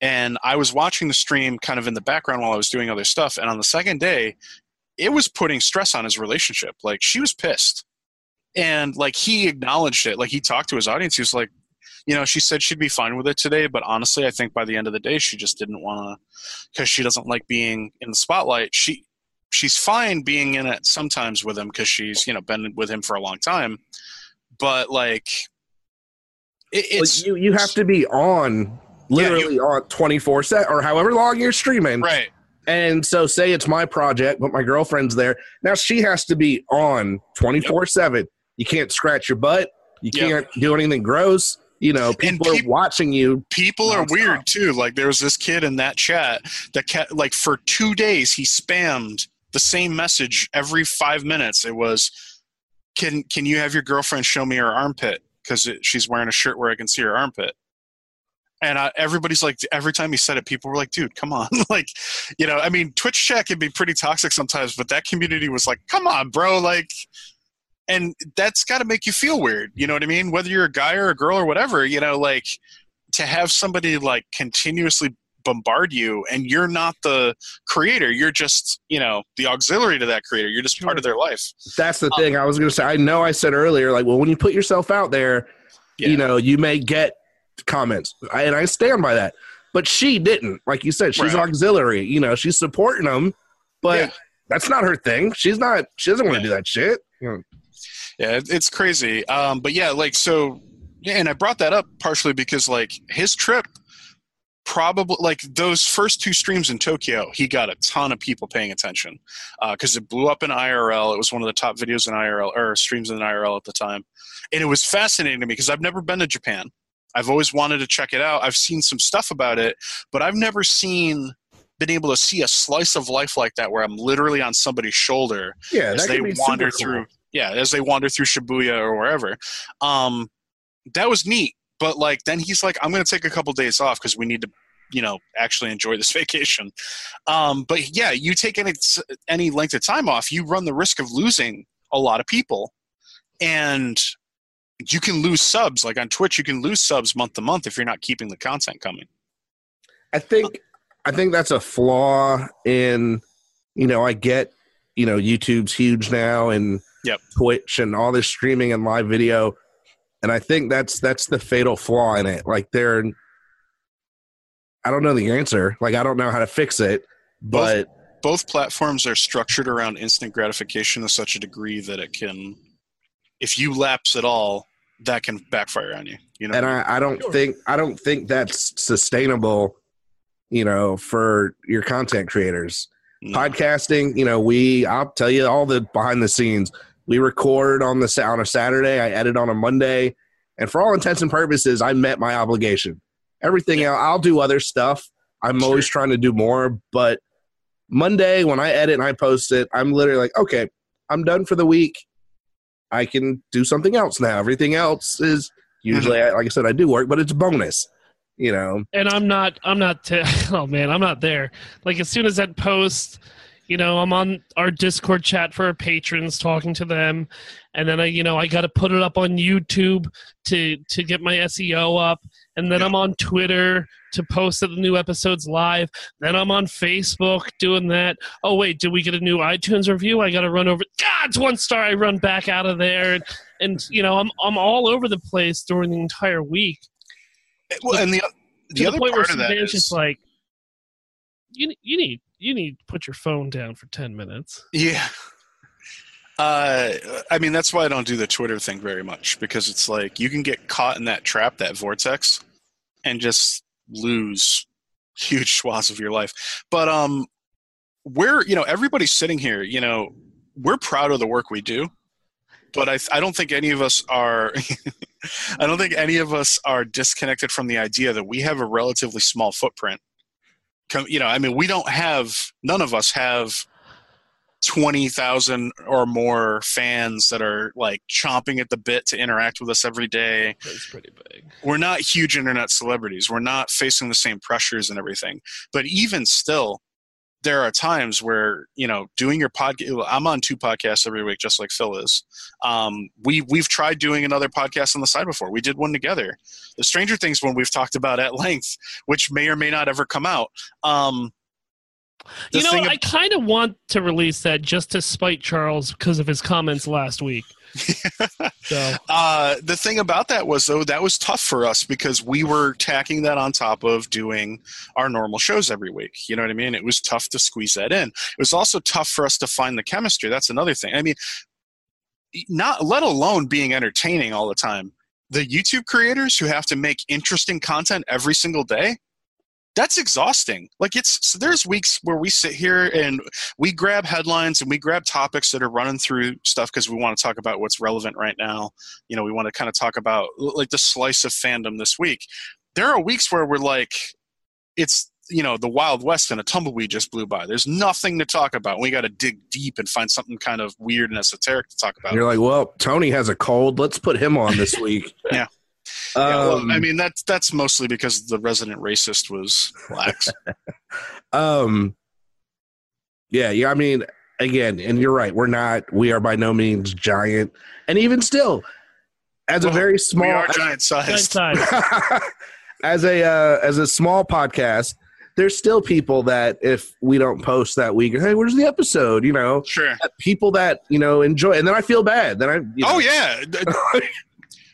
and I was watching the stream kind of in the background while I was doing other stuff. And on the second day, it was putting stress on his relationship. Like she was pissed. And like he acknowledged it. Like he talked to his audience. He was like, you know, she said she'd be fine with it today, but honestly, I think by the end of the day, she just didn't want to, because she doesn't like being in the spotlight. She she's fine being in it sometimes with him because she's you know been with him for a long time, but like it, it's well, you you have to be on literally yeah, you, on 24 set or however long you're streaming. Right. And so say it's my project, but my girlfriend's there. Now she has to be on 24 yep. 7. You can't scratch your butt. You can't do anything gross. You know, people pe- are watching you. People are weird too. Like there was this kid in that chat that kept, like for two days he spammed the same message every five minutes. It was, "Can can you have your girlfriend show me her armpit because she's wearing a shirt where I can see her armpit?" And I, everybody's like every time he said it people were like dude come on. (laughs) Like you know i mean twitch chat can be pretty toxic sometimes but that community was like come on bro. Like and that's got to make you feel weird you know what i mean? Whether you're a guy or a girl or whatever you know like to have somebody like continuously bombard you and you're not the creator you're just you know the auxiliary to that creator you're just part of their life. That's the um, thing i was going to say i know i said earlier like well when you put yourself out there yeah. you know you may get comments, and I stand by that. But she didn't. Like you said, she's right. auxiliary. You know, she's supporting them, but yeah. that's not her thing. She's not. She doesn't want to yeah. do that shit. Yeah, it's crazy. Um, but yeah, like so. Yeah, and I brought that up partially because like his trip probably like those first two streams in Tokyo, he got a ton of people paying attention because uh, it blew up in IRL. It was one of the top videos in IRL or streams in IRL at the time, and it was fascinating to me because I've never been to Japan. I've always wanted to check it out. I've seen some stuff about it, but I've never seen been able to see a slice of life like that where I'm literally on somebody's shoulder yeah, as they wander through cool. yeah, as they wander through Shibuya or wherever. Um, that was neat. But like then he's like, I'm gonna take a couple days off because we need to you know actually enjoy this (laughs) vacation um, but yeah you take any any length of time off you run the risk of losing a lot of people and you can lose subs like on twitch you can lose subs month to month if you're not keeping the content coming. I think i think that's a flaw in you know i get you know youtube's huge now and yep. twitch and all this streaming and live video and i think that's that's the fatal flaw in it. Like they're i don't know the answer. Like i don't know how to fix it but both, both platforms are structured around instant gratification to such a degree that it can if you lapse at all, that can backfire on you. You know, and I, I don't sure. think I don't think that's sustainable. You know, for your content creators, no. podcasting. You know, we I'll tell you all the behind the scenes. We record on the on a Saturday. I edit on a Monday, and for all intents and purposes, I met my obligation. Everything yeah. else, I'll do other stuff. I'm sure. always trying to do more, but Monday when I edit and I post it, I'm literally like, okay, I'm done for the week. I can do something else now. Everything else is usually, mm-hmm. like I said, I do work, but it's bonus, you know. And I'm not, I'm not, t- (laughs) oh man, I'm not there. Like as soon as that post, you know, I'm on our Discord chat for our patrons, talking to them, and then I, you know, I got to put it up on YouTube to to get my SEO up, and then. I'm on Twitter to post that the new episodes live. Then I'm on Facebook doing that. Oh wait, did we get a new iTunes review? I got to run over. God, it's one star. I run back out of there, and, and you know I'm I'm all over the place during the entire week. Eh, well, and the the other the part of that is just like you you need you need to put your phone down for ten minutes. Yeah. Uh, I mean, that's why I don't do the Twitter thing very much because it's like you can get caught in that trap, that vortex, and just lose huge (laughs) swaths of your life. But um, we're you know everybody's sitting here you know we're proud of the work we do but I, I don't think any of us are (laughs) i don't think any of us are disconnected from the idea that we have a relatively small footprint you know i mean we don't have none of us have 20,000 or more fans that are like chomping at the bit to interact with us every day That's pretty big. we're not huge internet celebrities. We're not facing the same pressures and everything. But even still, there are times where you know doing your podcast. I'm on two podcasts every week, just like Phil is. Um, we we've tried doing another podcast on the side before. We did one together. The Stranger Things one we've talked about at length, which may or may not ever come out. Um, You know, ab- I kind of want to release that just to spite Charles because of his comments last week. (laughs) so Uh, the thing about that was though that was tough for us because we were tacking that on top of doing our normal shows every week. You know what I mean? It was tough to squeeze that in. It was also tough for us to find the chemistry. That's another thing. I mean, not let alone being entertaining all the time. The YouTube creators who have to make interesting content every single day. That's exhausting. Like it's so there's weeks where we sit here and we grab headlines and we grab topics that are running through stuff because we want to talk about what's relevant right now you know we want to kind of talk about like the slice of fandom this week there are weeks where we're like it's you know the wild west and a tumbleweed just blew by there's nothing to talk about we got to dig deep and find something kind of weird and esoteric to talk about you're like, well, Tony has a cold. Let's put him on this week. (laughs) Yeah. Yeah, well, Um, i mean that's that's mostly because the resident racist was lax (laughs) um, yeah, yeah. I mean, again, and you're right. We're not. We are by no means giant, and even still, as a Well, very we small, are giant giant sized size. (laughs) as a uh, as a small podcast, there's still people that if we don't post that week, hey, where's the episode? You know, sure people that you know enjoy, and then I feel bad. Then I, you know, oh yeah (laughs)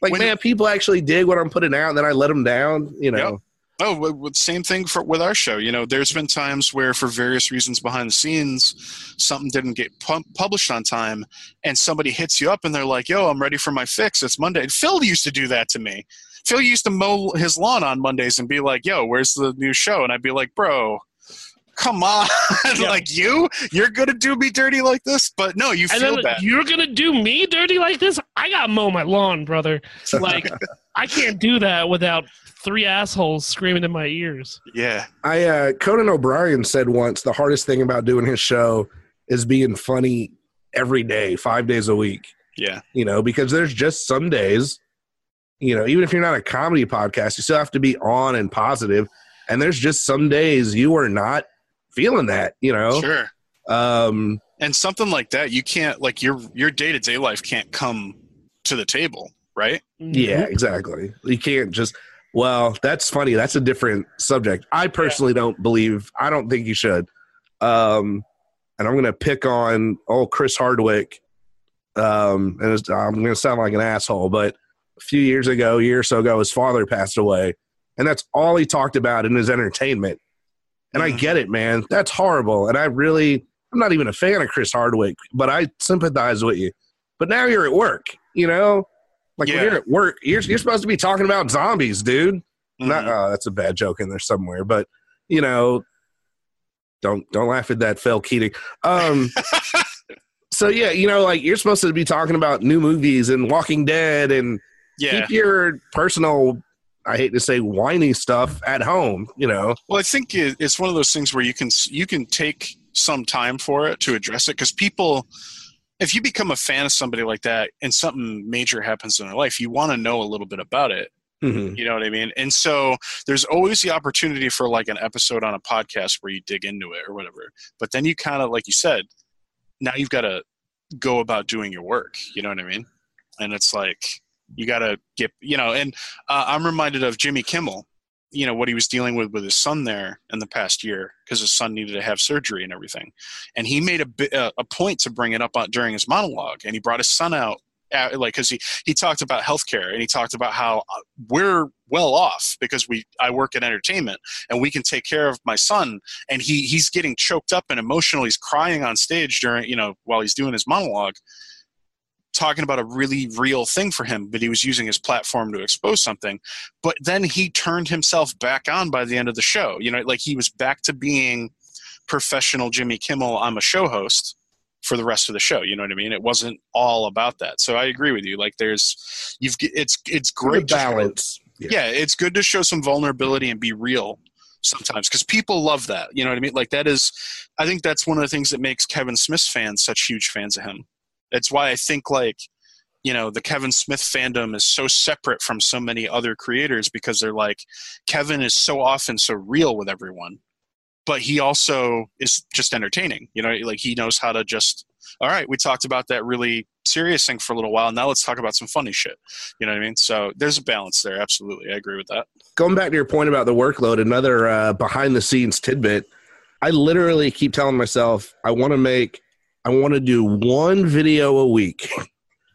like when- man, people actually dig what I'm putting out, and then I let them down. You know, Oh, same thing for with our show. You know, there's been times where, for various reasons behind the scenes, something didn't get pu- published on time, and somebody hits you up and they're like, "Yo, I'm ready for my fix. It's Monday." And Phil used to do that to me. Phil used to mow his lawn on Mondays and be like, "Yo, where's the new show?" And I'd be like, "Bro." Come on, (laughs) Yeah. like you, you're gonna do me dirty like this, but no, you and feel then bad. you're gonna do me dirty like this? I gotta mow my lawn, brother. (laughs) Like I can't do that without three assholes screaming in my ears. yeah, I uh, Conan O'Brien said once the hardest thing about doing his show is being funny every day, five days a week. yeah, You know, because there's just some days, you know, even if you're not a comedy podcast, you still have to be on and positive. And there's just some days you are not feeling that. You know, sure. um, And something like that, you can't like your your day to day life can't come to the table, right? Yeah, exactly. You can't just. Well, that's funny. That's a different subject. I personally don't believe. I don't think you should. Um, and I'm going to pick on old Chris Hardwick. Um, and it's, I'm going to sound like an asshole, but a few years ago, a year or so ago, his father passed away, and that's all he talked about in his entertainment. And I Mhm. get it, man. That's horrible. And I really, I'm not even a fan of Chris Hardwick, but I sympathize with you. But now you're at work, you know? Like Yeah. when you're at work, you're, you're supposed to be talking about zombies, dude. Not, Mhm. oh, that's a bad joke in there somewhere, but you know, don't don't laugh at that, Phil Keating. Um, (laughs) so yeah, you know, like you're supposed to be talking about new movies and Walking Dead and yeah. keep your personal. I hate to say whiny stuff at home, you know. Well, I think it's one of those things where you can you can take some time for it to address it because people, if you become a fan of somebody like that and something major happens in their life, you want to know a little bit about it. Mhm. You know what I mean? And so there's always the opportunity for like an episode on a podcast where you dig into it or whatever. But then you kind of, like you said, now you've got to go about doing your work. You know what I mean? And it's like you got to get, you know. And uh, I'm reminded of Jimmy Kimmel. You know what he was dealing with with his son there in the past year because his son needed to have surgery and everything, and he made a uh, a point to bring it up during his monologue, and he brought his son out uh, like because he he talked about healthcare and he talked about how uh, we're well off because we I work in entertainment and we can take care of my son and he he's getting choked up and emotional he's crying on stage during you know while he's doing his monologue talking about a really real thing for him but he was using his platform to expose something but then he turned himself back on by the end of the show you know like he was back to being professional Jimmy Kimmel, I'm a show host for the rest of the show. You know what I mean? It wasn't all about that. So I agree with you. Like there's, you've, it's, it's great balance. To show, yeah. It's good to show some vulnerability and be real sometimes because people love that. You know what I mean? Like that is, I think that's one of the things that makes Kevin Smith's fans such huge fans of him. That's why I think like, you know, the Kevin Smith fandom is so separate from so many other creators because they're like, Kevin is so often so real with everyone but he also is just entertaining. You know, like he knows how to just. All right, we talked about that really serious thing for a little while. Now let's talk about some funny shit. You know what I mean? So there's a balance there. Absolutely, I agree with that. Going back to your point about the workload, another uh, behind the scenes tidbit. I literally keep telling myself I want to make, I want to do one video a week.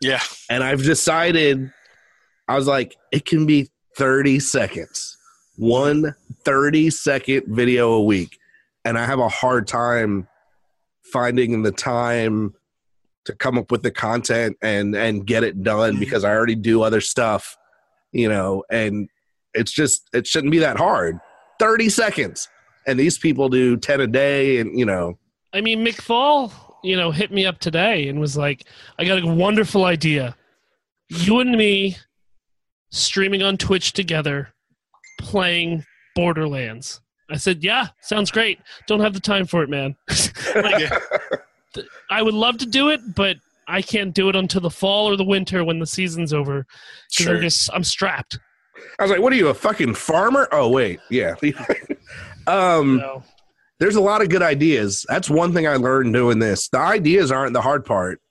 Yeah, and I've decided. I was like, it can be 30 seconds one 30 second video a week and i have a hard time finding the time to come up with the content and and get it done mm-hmm. because i already do other stuff you know and it's just it shouldn't be that hard 30 seconds and these people do 10 a day and you know i mean mcfall you know hit me up today and was like i got a wonderful idea you and me streaming on twitch together playing Borderlands. I said, "Yeah, sounds great. Don't have the time for it, man. (laughs) like, I would love to do it, but I can't do it until the fall or the winter when the season's over. Because sure. I'm just I'm strapped." I was like, "What are you, a fucking farmer?" Oh wait, yeah. (laughs) um, no. There's a lot of good ideas. That's one thing I learned doing this. The ideas aren't the hard part.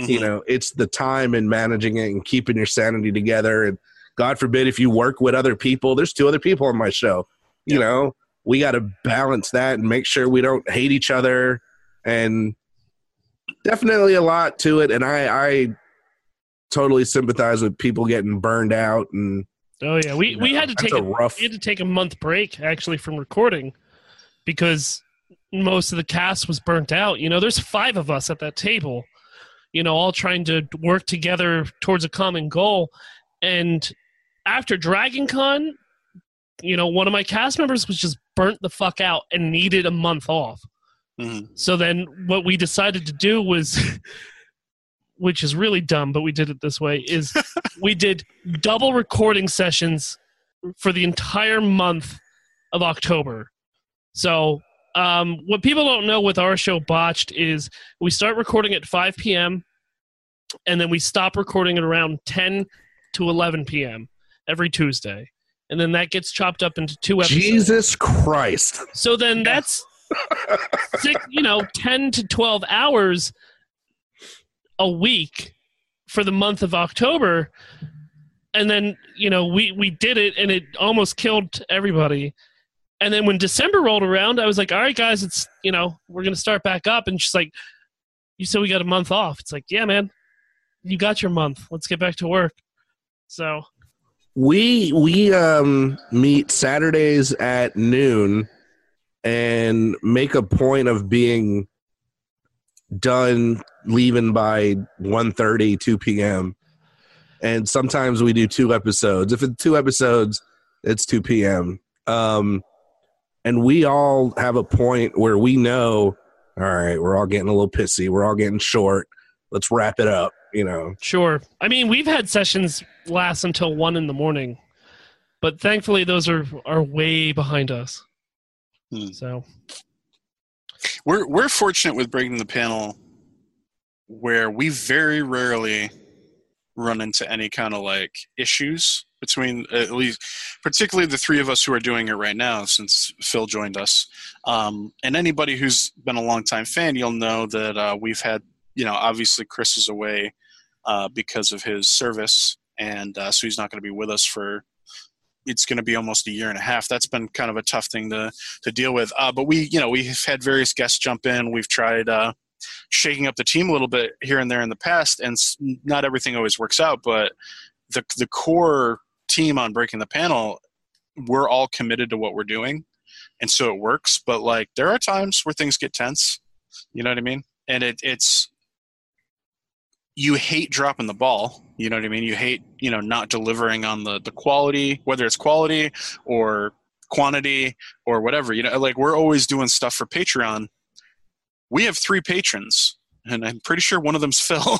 Mm-hmm. You know, it's the time and managing it and keeping your sanity together and God forbid if you work with other people, there's two other people on my show. You know, we got to balance that and make sure we don't hate each other. And definitely a lot to it. And I, I totally sympathize with people getting burned out and. Oh yeah, we, you know, we had to take a, rough... we had to take a month break actually from recording because most of the cast was burnt out. You know, there's five of us at that table, you know, all trying to work together towards a common goal. And after Dragon Con, you know, one of my cast members was just burnt the fuck out and needed a month off. Mm-hmm. So then what we decided to do was (laughs) which is really dumb, but we did it this way is (laughs) we did double recording sessions for the entire month of October. So um, what people don't know with our show botched is we start recording at 5 p.m. and then we stop recording at around 10 to 11 p.m every Tuesday. And then that gets chopped up into two episodes. Jesus Christ. So then that's (laughs) six, you know, 10 to 12 hours a week for the month of October. And then, you know, we, we did it and it almost killed everybody. And then when December rolled around, I was like, all right, guys, it's, you know, we're going to start back up. And she's like, you said we got a month off. It's like, yeah, man, you got your month. Let's get back to work. So we we um meet Saturdays at noon and make a point of being done leaving by 1.30 2 p.m and sometimes we do two episodes if it's two episodes it's 2 p.m um and we all have a point where we know all right we're all getting a little pissy we're all getting short let's wrap it up you know. Sure. I mean, we've had sessions last until one in the morning, but thankfully those are are way behind us. Hmm. So we're we're fortunate with breaking the panel where we very rarely run into any kind of like issues between at least particularly the three of us who are doing it right now since phil joined us um, and anybody who's been a long time fan you'll know that uh, we've had you know obviously chris is away uh, because of his service, and uh, so he's not going to be with us for. It's going to be almost a year and a half. That's been kind of a tough thing to to deal with. Uh, but we, you know, we've had various guests jump in. We've tried uh, shaking up the team a little bit here and there in the past, and not everything always works out. But the the core team on breaking the panel, we're all committed to what we're doing, and so it works. But like, there are times where things get tense. You know what I mean? And it, it's you hate dropping the ball you know what i mean you hate you know not delivering on the the quality whether it's quality or quantity or whatever. You know, like we're always doing stuff for Patreon. We have three patrons, and I'm pretty sure one of them's (laughs) Phil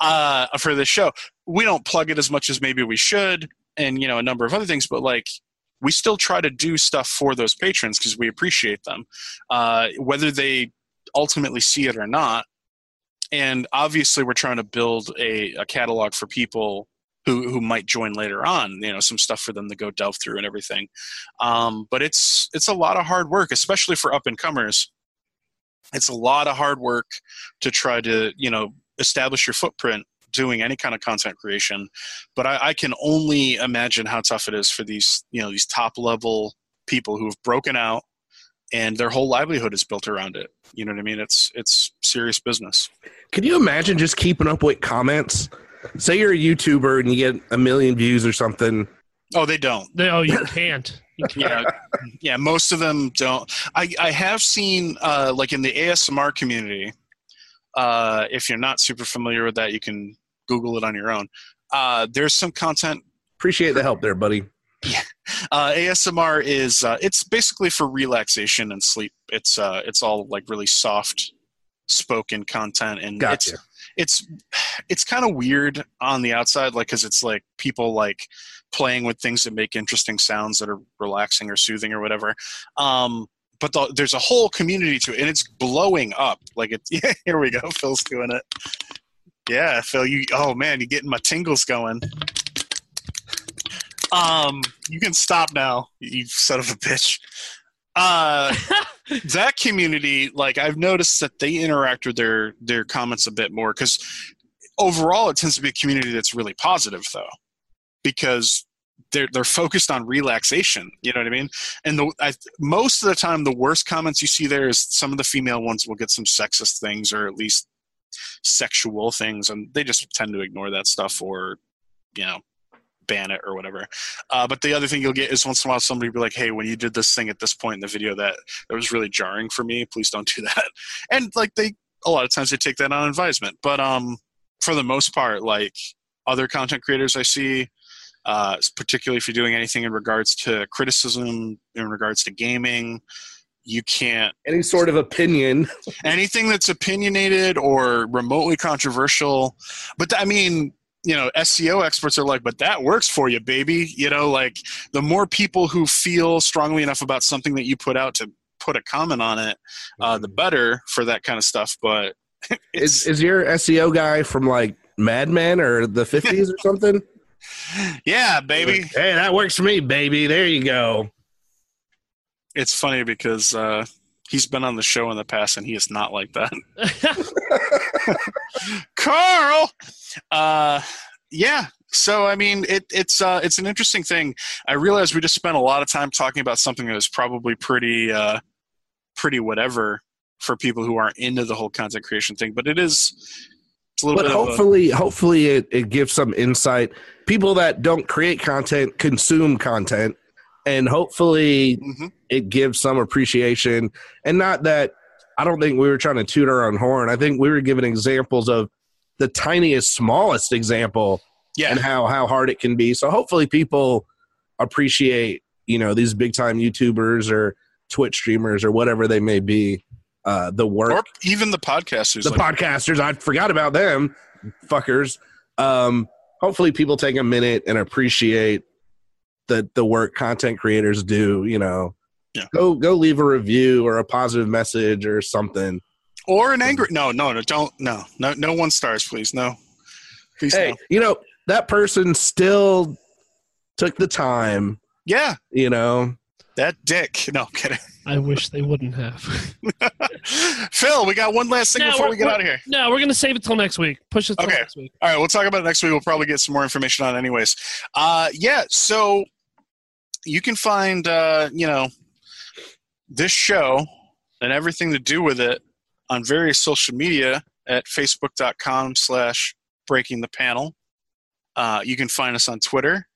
uh, for this show. We don't plug it as much as maybe we should, and you know, a number of other things, but like we still try to do stuff for those patrons because we appreciate them, uh, whether they ultimately see it or not. And obviously, we're trying to build a, a catalog for people who who might join later on. You know, some stuff for them to go delve through and everything. Um, but it's it's a lot of hard work, especially for up and comers. It's a lot of hard work to try to you know establish your footprint doing any kind of content creation. But I, I can only imagine how tough it is for these you know these top level people who have broken out and their whole livelihood is built around it. You know what I mean? It's it's serious business. Can you imagine just keeping up with comments? Say you're a YouTuber and you get a million views or something. Oh, they don't. They, oh, you can't. Yeah, yeah. Most of them don't. I I have seen uh, like in the ASMR community. Uh, if you're not super familiar with that, you can Google it on your own. Uh, there's some content Appreciate the help there, buddy. Yeah. uh, ASMR is uh, it's basically for relaxation and sleep. It's uh, it's all like really soft spoken content and Gotcha. it's it's it's kind of weird on the outside like because it's like people like playing with things that make interesting sounds that are relaxing or soothing or whatever um but the, there's a whole community to it and it's blowing up. Like it (laughs) yeah, here we go phil's doing it. Yeah phil you oh man you're getting my tingles going. Um you can stop now you son of a bitch. Uh (laughs) that community like i've noticed that they interact with their their comments a bit more because overall it tends to be a community that's really positive though because they're they're focused on relaxation you know what i mean? And the I, most of the time the worst comments you see there is some of the female ones will get some sexist things or at least sexual things and they just tend to ignore that stuff or you know ban it or whatever. Uh, but the other thing you'll get is once in a while somebody will be like hey when you did this thing at this point in the video that that was really jarring for me please don't do that. (laughs) And like they a lot of times they take that on advisement. But um for the most part like other content creators i see uh, particularly if you're doing anything in regards to criticism in regards to gaming you can't Any sort of opinion. (laughs) anything that's opinionated or remotely controversial but i mean you know seo experts are like but that works for you baby you know like the more people who feel strongly enough about something that you put out to put a comment on it uh, the better for that kind of stuff but (laughs) Is is your SEO guy from like Mad Men or the fifties or something? Yeah baby Hey, that works for me, baby. There you go. it's funny because uh, he's been on the show in the past and he is not like that (laughs) (laughs) Carl. Uh, yeah. So I mean, it, it's uh, it's an interesting thing. I realize we just spent a lot of time talking about something that was probably pretty uh, pretty whatever for people who aren't into the whole content creation thing, but it is. It's a little But of a, hopefully, hopefully, it, it gives some insight. People that don't create content consume content, and hopefully, Mhm. it gives some appreciation. And not that I don't think we were trying to toot our own horn. I think we were giving examples of the tiniest, smallest example yeah. and how how hard it can be. So hopefully people appreciate you know these big time YouTubers or Twitch streamers or whatever they may be. Uh, the work, or even the podcasters. the like, podcasters, I forgot about them, fuckers. Um, hopefully people take a minute and appreciate the the work content creators do. You know, Yeah. go go leave a review or a positive message or something. or an angry. No, no, no, don't. No, no, no one stars, please. No, please. Hey, no. you know that person still took the time. Yeah, You know, that dick. No, I'm kidding. I wish they wouldn't have. (laughs) Phil, we got one last thing No, before we're- get out of here. No, we're gonna save it till next week. Push it till Okay. next week. All right, we'll talk about it next week. We'll probably get some more information on it anyways. Uh, yeah, so you can find, uh, you know, this show and everything to do with it on various social media at facebook.com slash breaking the panel. Uh, you can find us on Twitter.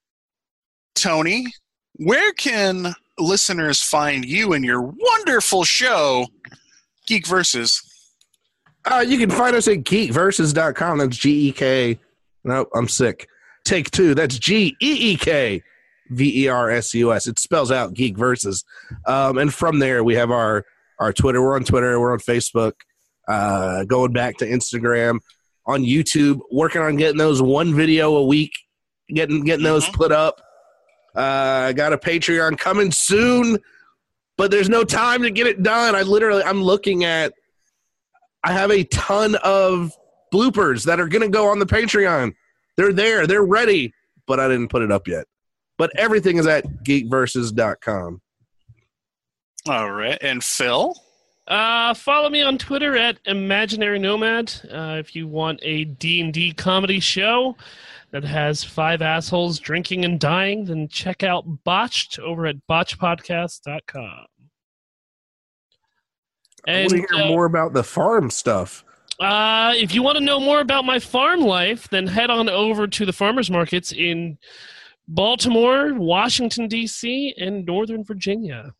Tony, where can listeners find you and your wonderful show, Geek Versus? Uh, you can find us at geekversus.com. That's G E K. Nope, I'm sick. Take two. That's G E E K V E R S U S. It spells out Geek Versus. Um, and from there, we have our our Twitter. We're on Twitter. We're on Facebook. Uh, going back to Instagram, on YouTube, working on getting those one video a week, getting getting those Mhm. put up. Uh, I got a Patreon coming soon, but there's no time to get it done. I literally, I'm looking at. I have a ton of bloopers that are going to go on the Patreon. They're there. They're ready, but I didn't put it up yet. But everything is at geekversus.com. All right. And Phil? Uh, follow me on Twitter at Imaginary Nomad. Uh, if you want a D&D comedy show that has five assholes drinking and dying, then check out Botched over at botchpodcast.com. I And want to hear uh, more about the farm stuff. uh, if you want to know more about my farm life, then head on over to the farmers markets in Baltimore, Washington, D.C., and Northern Virginia.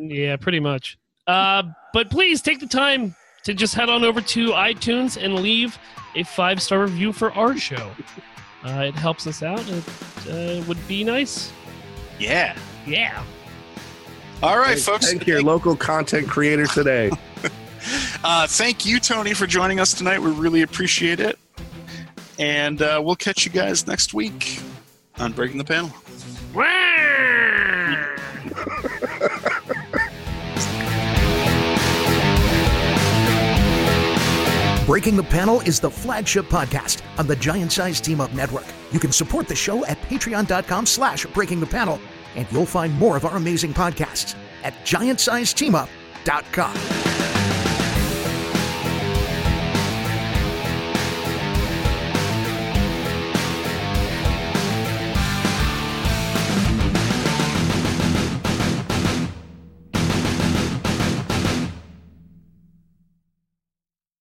Yeah, pretty much. Uh, but please take the time to just head on over to iTunes and leave a five star review for our show. Uh, it helps us out. It uh, would be nice. Yeah. Yeah. All right, folks. Thank your local content creator today. (laughs) Uh, thank you, Tony, for joining us tonight. We really appreciate it. And uh, we'll catch you guys next week on Breaking the Panel. (laughs) Breaking the Panel is the flagship podcast on the Giant Size Team Up Network. You can support the show at patreon.com slash breaking the panel, and you'll find more of our amazing podcasts at giantsizeteamup.com.